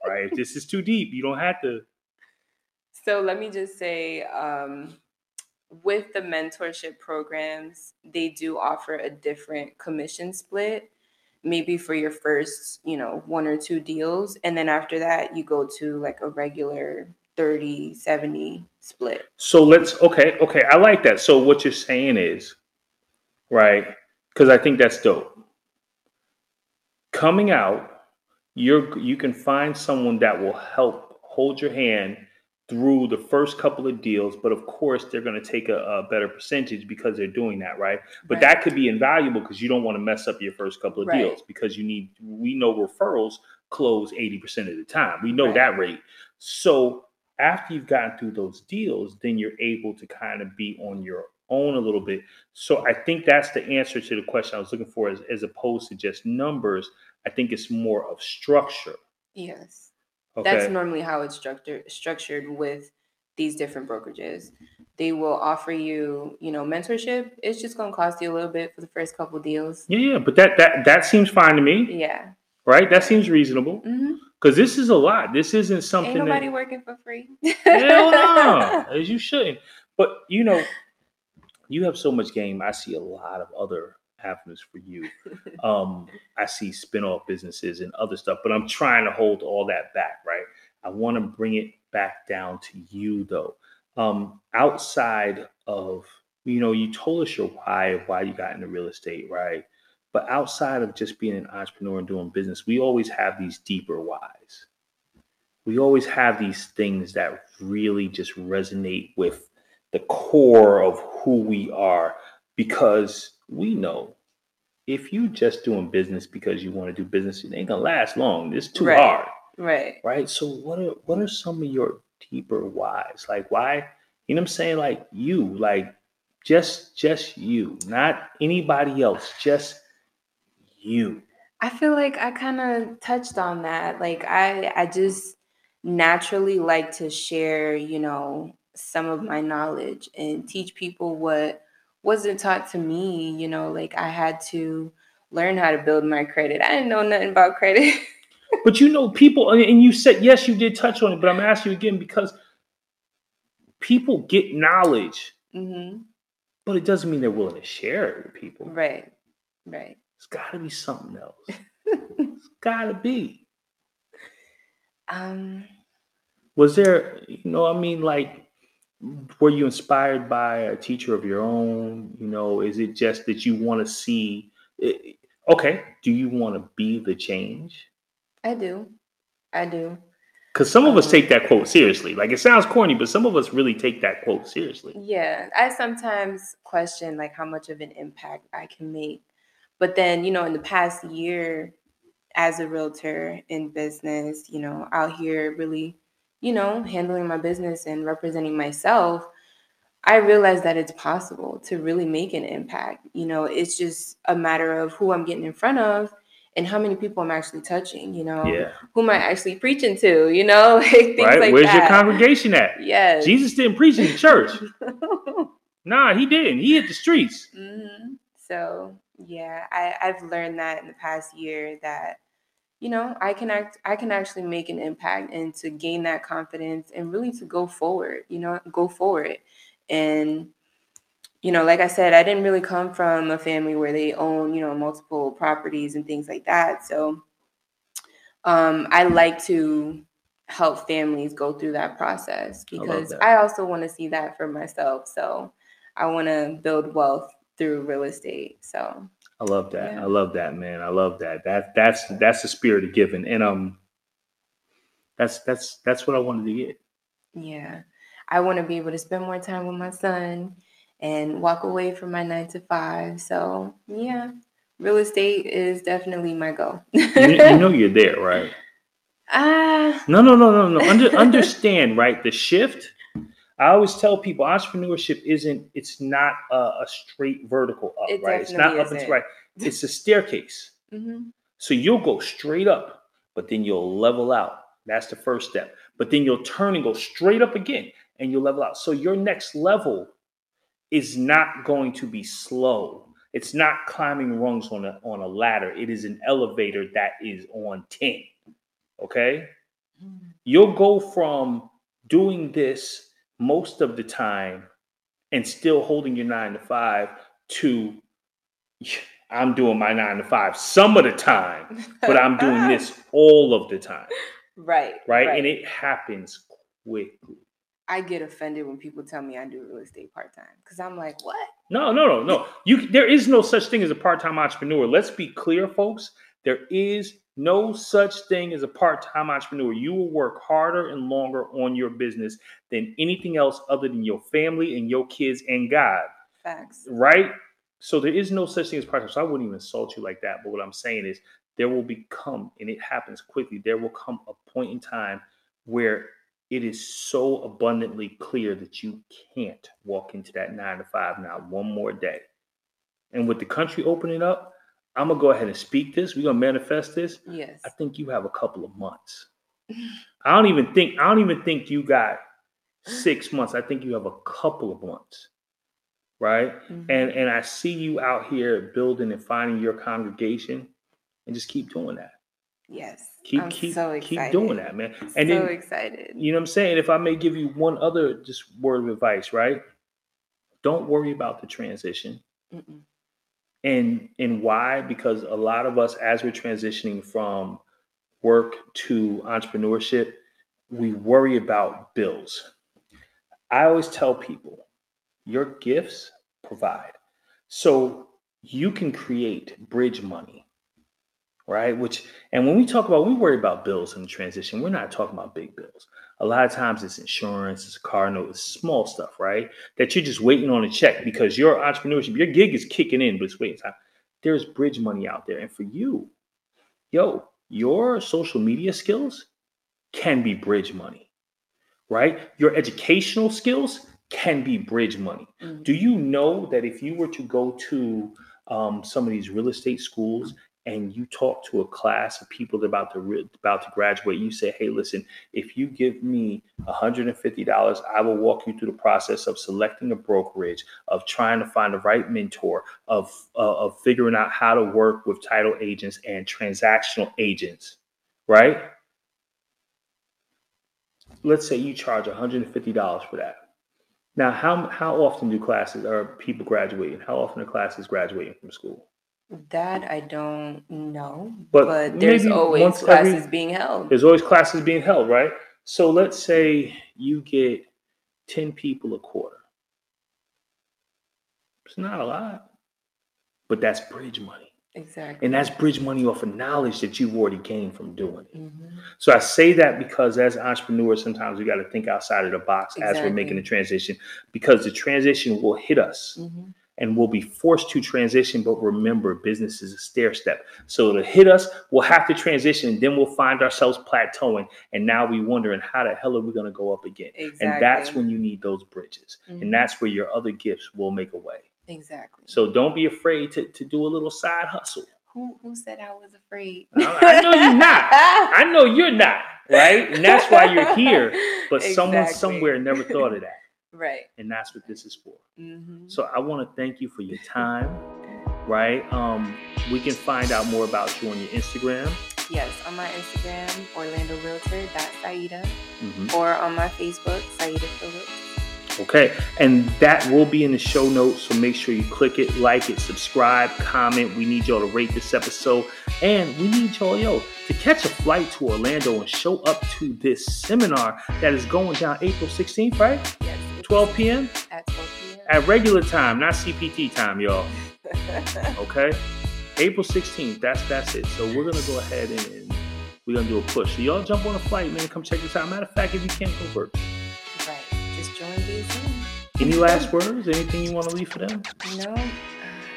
right? If this is too deep, you don't have to. So let me just say, um, with the mentorship programs, they do offer a different commission split, maybe for your first, you know, one or two deals. And then after that, you go to like a regular 30, 70 split. So let's okay, okay. I like that. So what you're saying is, right? Because I think that's dope. Coming out, you're you can find someone that will help hold your hand through the first couple of deals, but of course they're going to take a, a better percentage because they're doing that, right? But Right. that could be invaluable because you don't want to mess up your first couple of Right. deals because you need we know referrals close 80% of the time. We know Right. that rate. So after you've gotten through those deals, then you're able to kind of be on your own a little bit. So I think that's the answer to the question I was looking for, as, as opposed to just numbers. I think it's more of structure. Yes. Okay. That's normally how it's structured structured with these different brokerages. They will offer you, you know, mentorship. It's just gonna cost you a little bit for the first couple deals. yeah, yeah, but that that that seems fine to me, Yeah. right? That seems reasonable hmm because this is a lot. This isn't something Ain't nobody that working for free. hell [LAUGHS] no, as you shouldn't. But you know, you have so much game. I see a lot of other avenues for you. [LAUGHS] Um, I see spin-off businesses and other stuff, but I'm trying to hold all that back, right? I want to bring it back down to you though. Um, outside of, you know, you told us your why of why you got into real estate, right? But outside of just being an entrepreneur and doing business, we always have these deeper whys. We always have these things that really just resonate with the core of who we are because we know if you just doing business because you want to do business, it ain't gonna last long. It's too Right. hard, right. right? So what are what are some of your deeper whys? Like why, you know what I'm saying? Like you, like just just you, not anybody else, just you. I feel like I kind of touched on that. Like I I just naturally like to share, you know, some of my knowledge and teach people what wasn't taught to me, you know, like I had to learn how to build my credit. I didn't know nothing about credit. [LAUGHS] But you know, people, and you said yes, you did touch on it, but I'm asking you again because people get knowledge, hmm but it doesn't mean they're willing to share it with people. Right. Right. It's got to be something else. [LAUGHS] it's got to be. Um. Was there, you know, I mean, like, were you inspired by a teacher of your own? You know, is it just that you want to see? eh, Okay, do you want to be the change? I do. I do. Because some of us Um, take that quote seriously. Like it sounds corny, but some of us really take that quote seriously. Yeah, I sometimes question like how much of an impact I can make. But then, you know, in the past year as a realtor in business, you know, out here really, you know, handling my business and representing myself, I realized that it's possible to really make an impact. You know, it's just a matter of who I'm getting in front of and how many people I'm actually touching, you know, Yeah. who am I actually preaching to, you know, [LAUGHS] like things Right? like Where's your congregation at? Yes. Jesus didn't preach in the church. [LAUGHS] Nah, he didn't. He hit the streets. hmm So yeah, I, I've learned that in the past year that you know I can act I can actually make an impact and to gain that confidence and really to go forward. You know, go forward and you know, like I said, I didn't really come from a family where they own you know multiple properties and things like that. So um, I like to help families go through that process because that. I also want to see that for myself. So I want to build wealth through real estate. So I love that. Yeah. I love that, man. I love that. That that's that's the spirit of giving. And um that's that's that's what I wanted to get. yeah, I want to be able to spend more time with my son and walk away from my nine to five. So yeah, real estate is definitely my goal. You, you [LAUGHS] know you're there, right? ah, No, no, no, no, no. Under, understand, right? The shift. I always tell people entrepreneurship isn't. It's not a, a straight vertical up, It right? It's not up and to right. It's a staircase. mhm, So you'll go straight up, but then you'll level out. That's the first step. But then you'll turn and go straight up again, and you'll level out. So your next level is not going to be slow. It's not climbing rungs on a on a ladder. It is an elevator that is on 10. Okay? You'll go from doing this most of the time and still holding your nine to five to I'm doing my nine to five some of the time, but I'm doing this [LAUGHS] all of the time, right, right? And it happens quickly. I get offended when people tell me I do real estate part time because I'm like, what? No, no, no, no. You there is no such thing as a part-time entrepreneur. Let's be clear, folks. There is no such thing as a part-time entrepreneur. You will work harder and longer on your business than anything else other than your family and your kids and God. Facts. right? So there is no such thing as part time. So I wouldn't even insult you like that. But what I'm saying is there will become, and it happens quickly, there will come a point in time where it is so abundantly clear that you can't walk into that nine to five now one more day. And with the country opening up, I'm gonna go ahead and speak this. We're gonna manifest this. Yes. I think you have a couple of months. I don't even think I don't even think you got six months. I think you have a couple of months. Right? Mhm. and and I see you out here building and finding your congregation, and just keep doing that. yes. Keep I'm keep so keep doing that, man. And so then excited. you know what I'm saying. If I may give you one other just word of advice, right? Don't worry about the transition, Mm-mm. And and why? Because a lot of us, as we're transitioning from work to entrepreneurship, we worry about bills. I always tell people your gifts provide. So you can create bridge money, right? Which, and when we talk about, we worry about bills in the transition, we're not talking about big bills. A lot of times it's insurance, it's a car note, it's small stuff, right? That you're just waiting on a check because your entrepreneurship, your gig is kicking in, but it's waiting time. There's bridge money out there. And for you, yo, your social media skills can be bridge money, right? Your educational skills can be bridge money. Mhm. Do you know that if you were to go to um, some of these real estate schools and you talk to a class of people about to about to graduate, you say, "Hey, listen, if you give me $150, I will walk you through the process of selecting a brokerage, of trying to find the right mentor, of uh, of figuring out how to work with title agents and transactional agents." right? Let's say you charge $150 for that. Now, how how often do classes are people graduating? How often are classes graduating from school? That I don't know, But but, there's always once every- classes being held. There's always classes being held, right? So let's say you get 10 people a quarter. It's not a lot, but that's bridge money. Exactly. And that's bridge money off of knowledge that you've already gained from doing it. Mhm. So I say that because as entrepreneurs, sometimes we got to think outside of the box as we're making the transition because the transition will hit us Mhm. And we'll be forced to transition. But remember, business is a stair step. So to hit us, we'll have to transition and then we'll find ourselves plateauing. And now we're wondering how the hell are we going to go up again? And that's when you need those bridges. Mhm. And that's where your other gifts will make a way. Exactly. So don't be afraid to, to do a little side hustle. who who said I was afraid? I I know you're not. [LAUGHS] I know you're not, right? And that's why you're here. But someone somewhere never thought of that. Right. And that's what this is for. hmm So I want to thank you for your time, right? Um, we can find out more about you on your Instagram. Yes, on my Instagram, Orlando Realtor Siedah, Mhm. or on my Facebook, Siedah Phillips. Okay. And that will be in the show notes. So make sure you click it, like it, subscribe, comment. We need y'all to rate this episode. And we need y'all, yo, to catch a flight to Orlando and show up to this seminar that is going down April 16th, right? Yes, 12 p.m. at 12 p.m. at regular time, not CPT time, y'all. [LAUGHS] Okay, April 16th. That's that's it. So we're gonna go ahead and, and we're gonna do a push. So y'all jump on a flight, man. Come check this out. Matter of fact, if you can't go work, right. Just join via Zoom. any last words? Anything you want to leave for them? No, uh,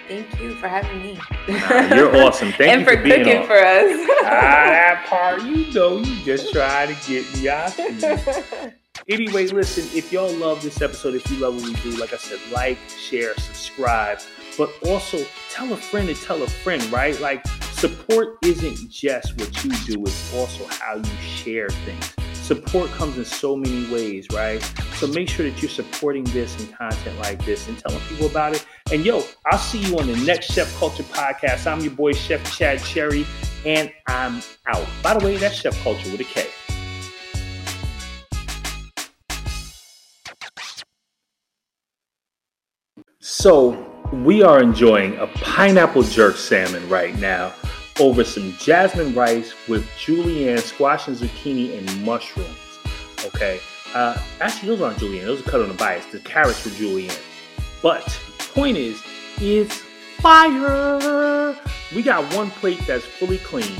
thank you for having me. Nah, you're awesome. Thank [LAUGHS] and you for, for being cooking on. for us. Ah, that part, you know, you just try to get me out. [LAUGHS] Anyway, listen, if y'all love this episode, if you love what we do, like I said, like, share, subscribe, but also tell a friend to tell a friend, right? Like, support isn't just what you do, it's also how you share things. Support comes in so many ways, right? So make sure that you're supporting this and content like this and telling people about it. And yo, I'll see you on the next Chef Culture podcast. I'm your boy, Chef Chad Cherry, and I'm out. By the way, that's Chef Culture with a K. So we are enjoying a pineapple jerk salmon right now over some jasmine rice with julienne, squash and zucchini, and mushrooms. Okay. Uh, actually, those aren't julienne. Those are cut on the bias. The carrots were julienne. But point is, it's fire. We got one plate that's fully clean.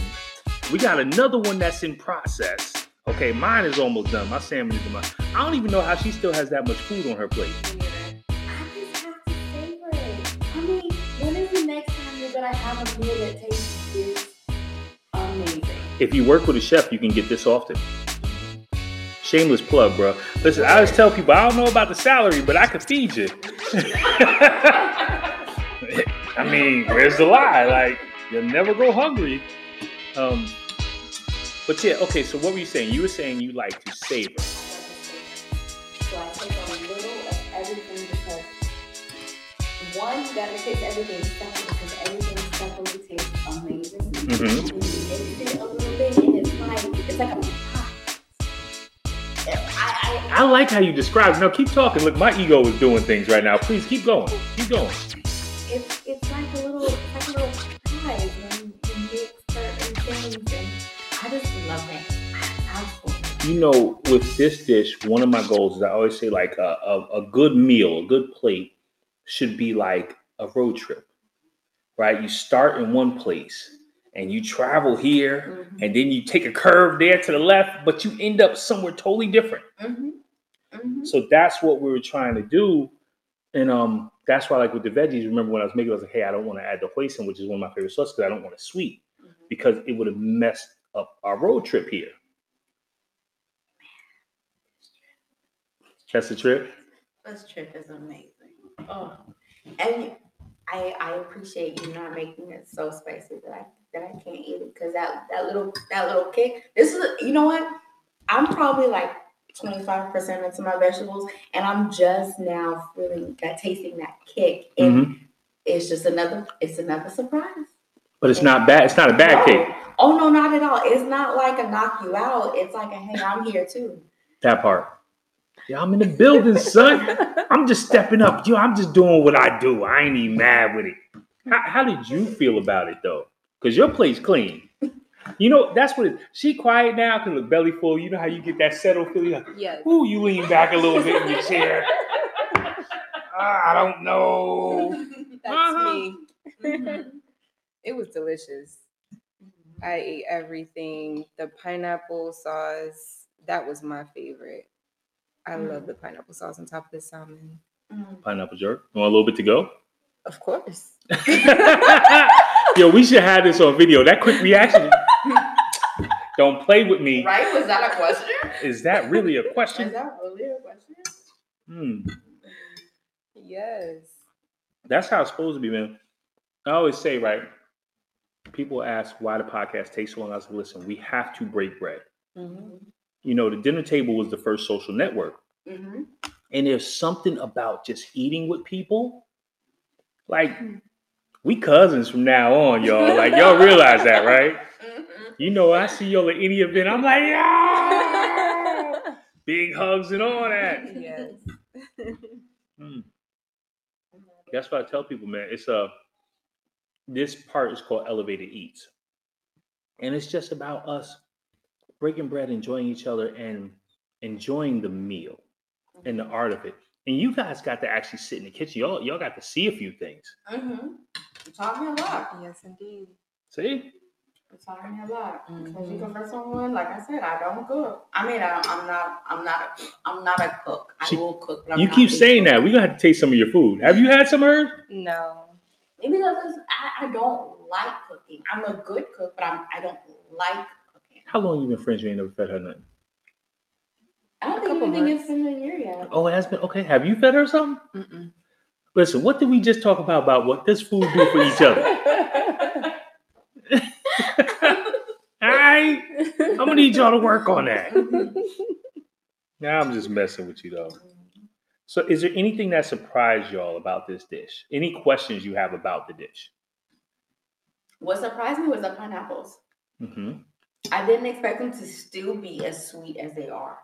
We got another one that's in process. Okay, mine is almost done. My salmon is my. I don't even know how she still has that much food on her plate. Gonna have a meal that tastes this amazing? If you work with a chef, you can get this often. Shameless plug, bro. Listen, I always tell people I don't know about the salary, but I can feed you. [LAUGHS] I mean, where's the lie? Like, you'll never go hungry. Um, but yeah, okay. So what were you saying? You were saying you like to savor. So I take a little of everything because one, you gotta taste everything amazing. Mix it a little bit and it's like it's like a pie. I, I, I like how you describe. it. No, keep talking. Look, my ego is doing things right now. Please keep going. Keep going. it's it's like a little it's like a little pie when you mix certain things and I just love it. I you know, with this dish, one of my goals is I always say like a, a, a good meal, a good plate should be like a road trip, right? You start in one place and you travel here Mhm. and then you take a curve there to the left, but you end up somewhere totally different. Mm-hmm. Mm-hmm. So that's what we were trying to do. And um, that's why, like with the veggies, remember when I was making, it, I was like, hey, I don't want to add the hoisin, which is one of my favorite sauces, because I don't want it sweet, because it would have messed up our road trip here. That's the trip. This trip is amazing. Oh, and I I appreciate you not making it so spicy that I that I can't eat it because that that little that little kick. This is you know what? I'm probably like 25% into my vegetables, and I'm just now feeling that tasting that kick, and Mhm. it's just another it's another surprise. But it's not bad. It's not a bad No. cake. Oh no, not at all. It's not like a knock you out. It's like a hey, I'm here too. That part. Yeah, I'm in the building, son. I'm just stepping up. Yo, I'm just doing what I do. I ain't even mad with it. How, how did you feel about it though? Because your place clean. You know, that's what it, she quiet now because the belly full. You know how you get that settled feeling? Like, Yes. Ooh, you lean back a little bit in your chair. Ah, I don't know. That's Uh-huh. me. Mhm. It was delicious. I ate everything. The pineapple sauce, that was my favorite. I love the pineapple sauce on top of the salmon. Mhm. Pineapple jerk. Want a little bit to go? Of course. [LAUGHS] Yo, we should have this on video. That quick reaction. [LAUGHS] Don't play with me. Right? Was that a question? Is that really a [LAUGHS] question? Is question? that really a question? Hmm. Yes. That's how it's supposed to be, man. I always say, right? People ask why the podcast takes so long. I was like, listen, we have to break bread. Mhm. You know, the dinner table was the first social network. Mm-hmm. And there's something about just eating with people. Like, we cousins from now on, y'all. Like, y'all realize that, right? Mm-hmm. You know, I see y'all at any event. I'm like, yeah, [LAUGHS] big hugs and all that. yes. [LAUGHS] Hmm. That's what I tell people, man. It's a this part is called elevated eats, and it's just about us breaking bread, enjoying each other, and enjoying the meal and the art of it. And you guys got to actually sit in the kitchen. Y'all, y'all got to see a few things. Mm-hmm. You taught me a lot. Yes, indeed. See, You taught me a lot. Because you Mhm. can first someone, like I said, I don't cook. I mean, I, I'm not, I'm not, a, I'm not a cook. I See, will cook. But I'm you not keep saying cook. that. We're gonna have to taste some of your food. Have you had some hers? No. Maybe because I, I don't like cooking. I'm a good cook, but I'm, I don't like cooking. How long you been friends? You ain't never fed her nothing. I don't think couple anything months. is in the year yet. Oh, it has been okay. Have you fed her something? Mm-mm. Listen, what did we just talk about? About what this food do for each other? [LAUGHS] All right, I'm gonna need y'all to work on that. [LAUGHS] Now I'm just messing with you though. So, is there anything that surprised y'all about this dish? Any questions you have about the dish? What surprised me was the pineapples. hmm I didn't expect them to still be as sweet as they are.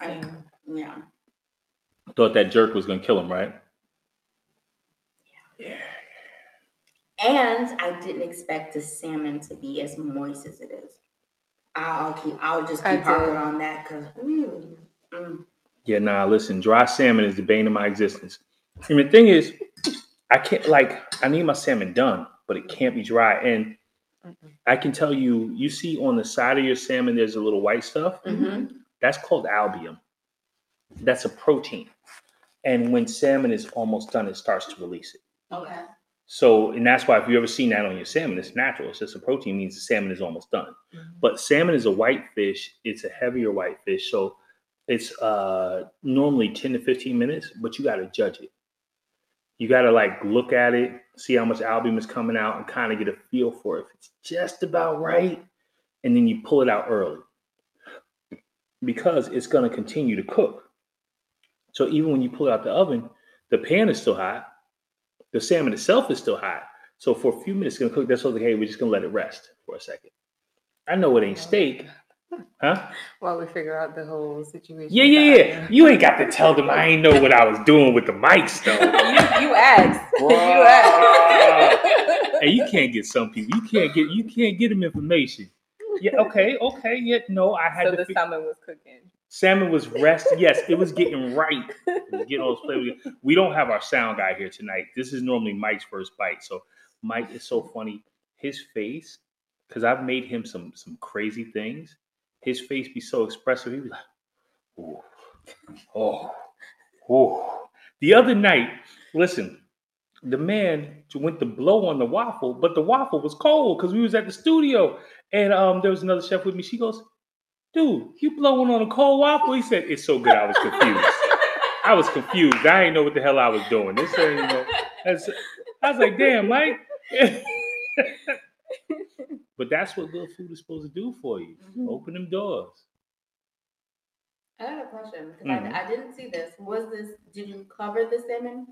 I, Same. yeah. Thought that jerk was gonna kill him, right? Yeah. And I didn't expect the salmon to be as moist as it is. I'll keep. I'll just keep harping on that because. Mm, mm. Yeah, nah. Listen, dry salmon is the bane of my existence. And the thing is, I can't like. I need my salmon done, but it can't be dry. And I can tell you, you see on the side of your salmon, there's a little white stuff. Mhm. That's called albumin. That's a protein. And when salmon is almost done, it starts to release it. Okay. So, and that's why if you ever seen that on your salmon, it's natural. It's just a protein means the salmon is almost done. But salmon is a white fish. It's a heavier white fish. So it's uh normally 10 to 15 minutes, but you got to judge it. You got to like look at it, see how much albumin is coming out, and kind of get a feel for if it's just about right. And then you pull it out early because it's going to continue to cook. So even when you pull it out the oven, the pan is still hot. The salmon itself is still hot. So for a few minutes, it's going to cook. That's why like, hey, we're just going to let it rest for a second. I know it ain't steak. Huh? While we figure out the whole situation. Yeah, yeah, yeah. You ain't got to tell them I ain't know what I was doing with the mics, though. [LAUGHS] you, you asked. [LAUGHS] you asked. and you can't get some people. You can't get you can't get them information. Yeah, okay, okay. Yeah, no, I had so to the fig- salmon was cooking. Salmon was resting. Yes, it was getting [LAUGHS] right. Was getting all those. We don't have our sound guy here tonight. This is normally Mike's first bite. So Mike is so funny. His face, because I've made him some some crazy things. His face be so expressive. He be like, oh, oh, oh. The other night, listen, the man went to blow on the waffle, but the waffle was cold because we was at the studio. And um, there was another chef with me. She goes, dude, you blowing on a cold waffle? He said, it's so good. I was confused. I was confused. I didn't know what the hell I was doing. This ain't, you know, I was like, damn, Mike. [LAUGHS] but that's what good food is supposed to do for you. Mhm. Open them doors. I had a question because Mhm. I, I didn't see this. Was this? Did you cover the salmon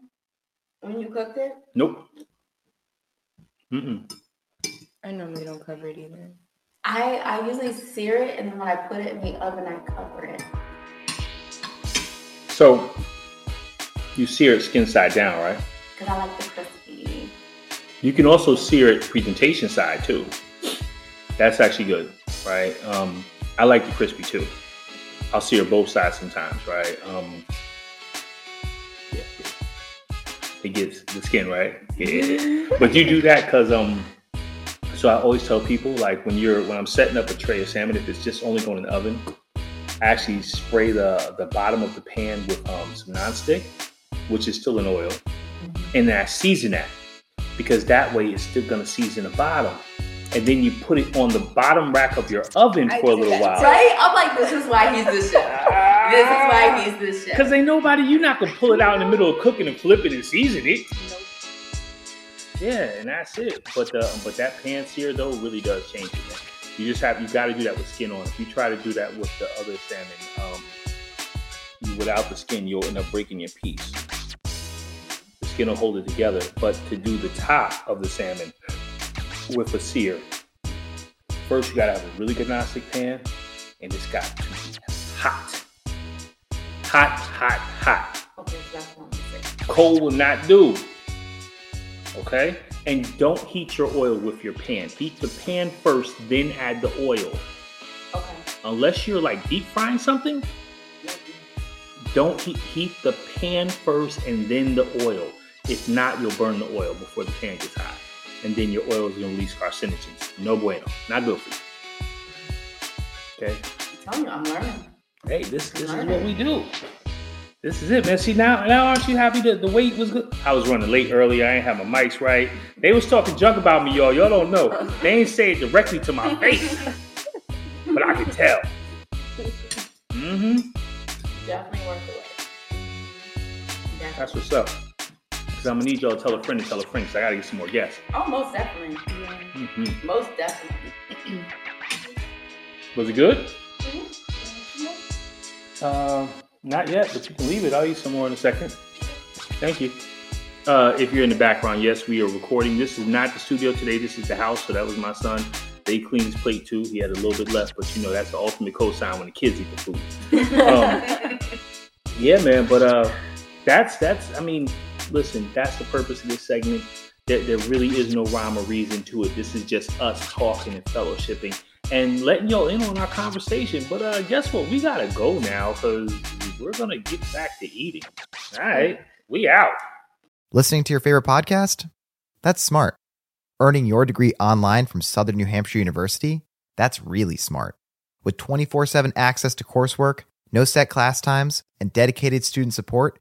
when you cooked it? Nope. Mm-mm. I normally don't cover it either. I I usually sear it, and then when I put it in the oven, I cover it. So you sear it skin side down, right? Because I like the crispy. You can also sear it presentation side too. That's actually good, right? Um, I like the crispy too. I'll sear both sides sometimes, right? Um, yeah, it gets the skin right. Yeah, but you do that because um. So I always tell people like when you're when I'm setting up a tray of salmon, if it's just only going in the oven, I actually spray the the bottom of the pan with um, some nonstick, which is still in oil, and then I season that because that way it's still gonna season the bottom. And then you put it on the bottom rack of your oven I for a little that while. Right? I'm like, this is why he's the chef. This is why he's the chef. Because ain't nobody, you're not gonna pull it out in the middle of cooking and flip it and season it. Yeah, and that's it. But the but that pan sear though really does change it. Man. You just have you got to do that with skin on. If you try to do that with the other salmon, um, without the skin, you'll end up breaking your piece. The skin will hold it together. But to do the top of the salmon with a sear, first you gotta have a really good nonstick pan, and it's got to be hot, hot, hot, hot Okay, so that's what I'm saying. cold will not do. Okay? And don't heat your oil with your pan. Heat the pan first, then add the oil. Okay. Unless you're like deep frying something, don't heat, heat the pan first and then the oil. If not, you'll burn the oil before the pan gets hot. And then your oil is going to release carcinogens. No bueno. Not good for you. Okay? I'm telling you, I'm learning. Hey, this this is what we do. This is it, man. See now, now aren't you happy that the wait was good? I was running late earlier. I ain't have my mics right. They was talking junk about me, y'all. Y'all don't know. [LAUGHS] They ain't say it directly to my face, [LAUGHS] but I can tell. Mm-hmm. Definitely worth the wait. That's what's up. Cause I'm gonna need y'all to tell a friend to tell a friend. Cause I gotta get some more guests. Oh, most definitely. hmm Most definitely. Was it good? Uh, not yet, but you can leave it. I'll eat some more in a second. Thank you. Uh, if you're in the background, yes, we are recording. This is not the studio today. This is the house. So that was my son. They cleaned his plate too. He had a little bit left, but you know that's the ultimate cosign when the kids eat the food. [LAUGHS] Um, yeah, man. But uh, that's that's. I mean, listen. That's the purpose of this segment. There, there really is no rhyme or reason to it. This is just us talking and fellowshipping and letting y'all in on our conversation. But uh, guess what? We gotta go now because we're gonna get back to eating. All right, we out. Listening to your favorite podcast? That's smart. Earning your degree online from Southern New Hampshire University? That's really smart. With 24 7 access to coursework, no set class times, and dedicated student support,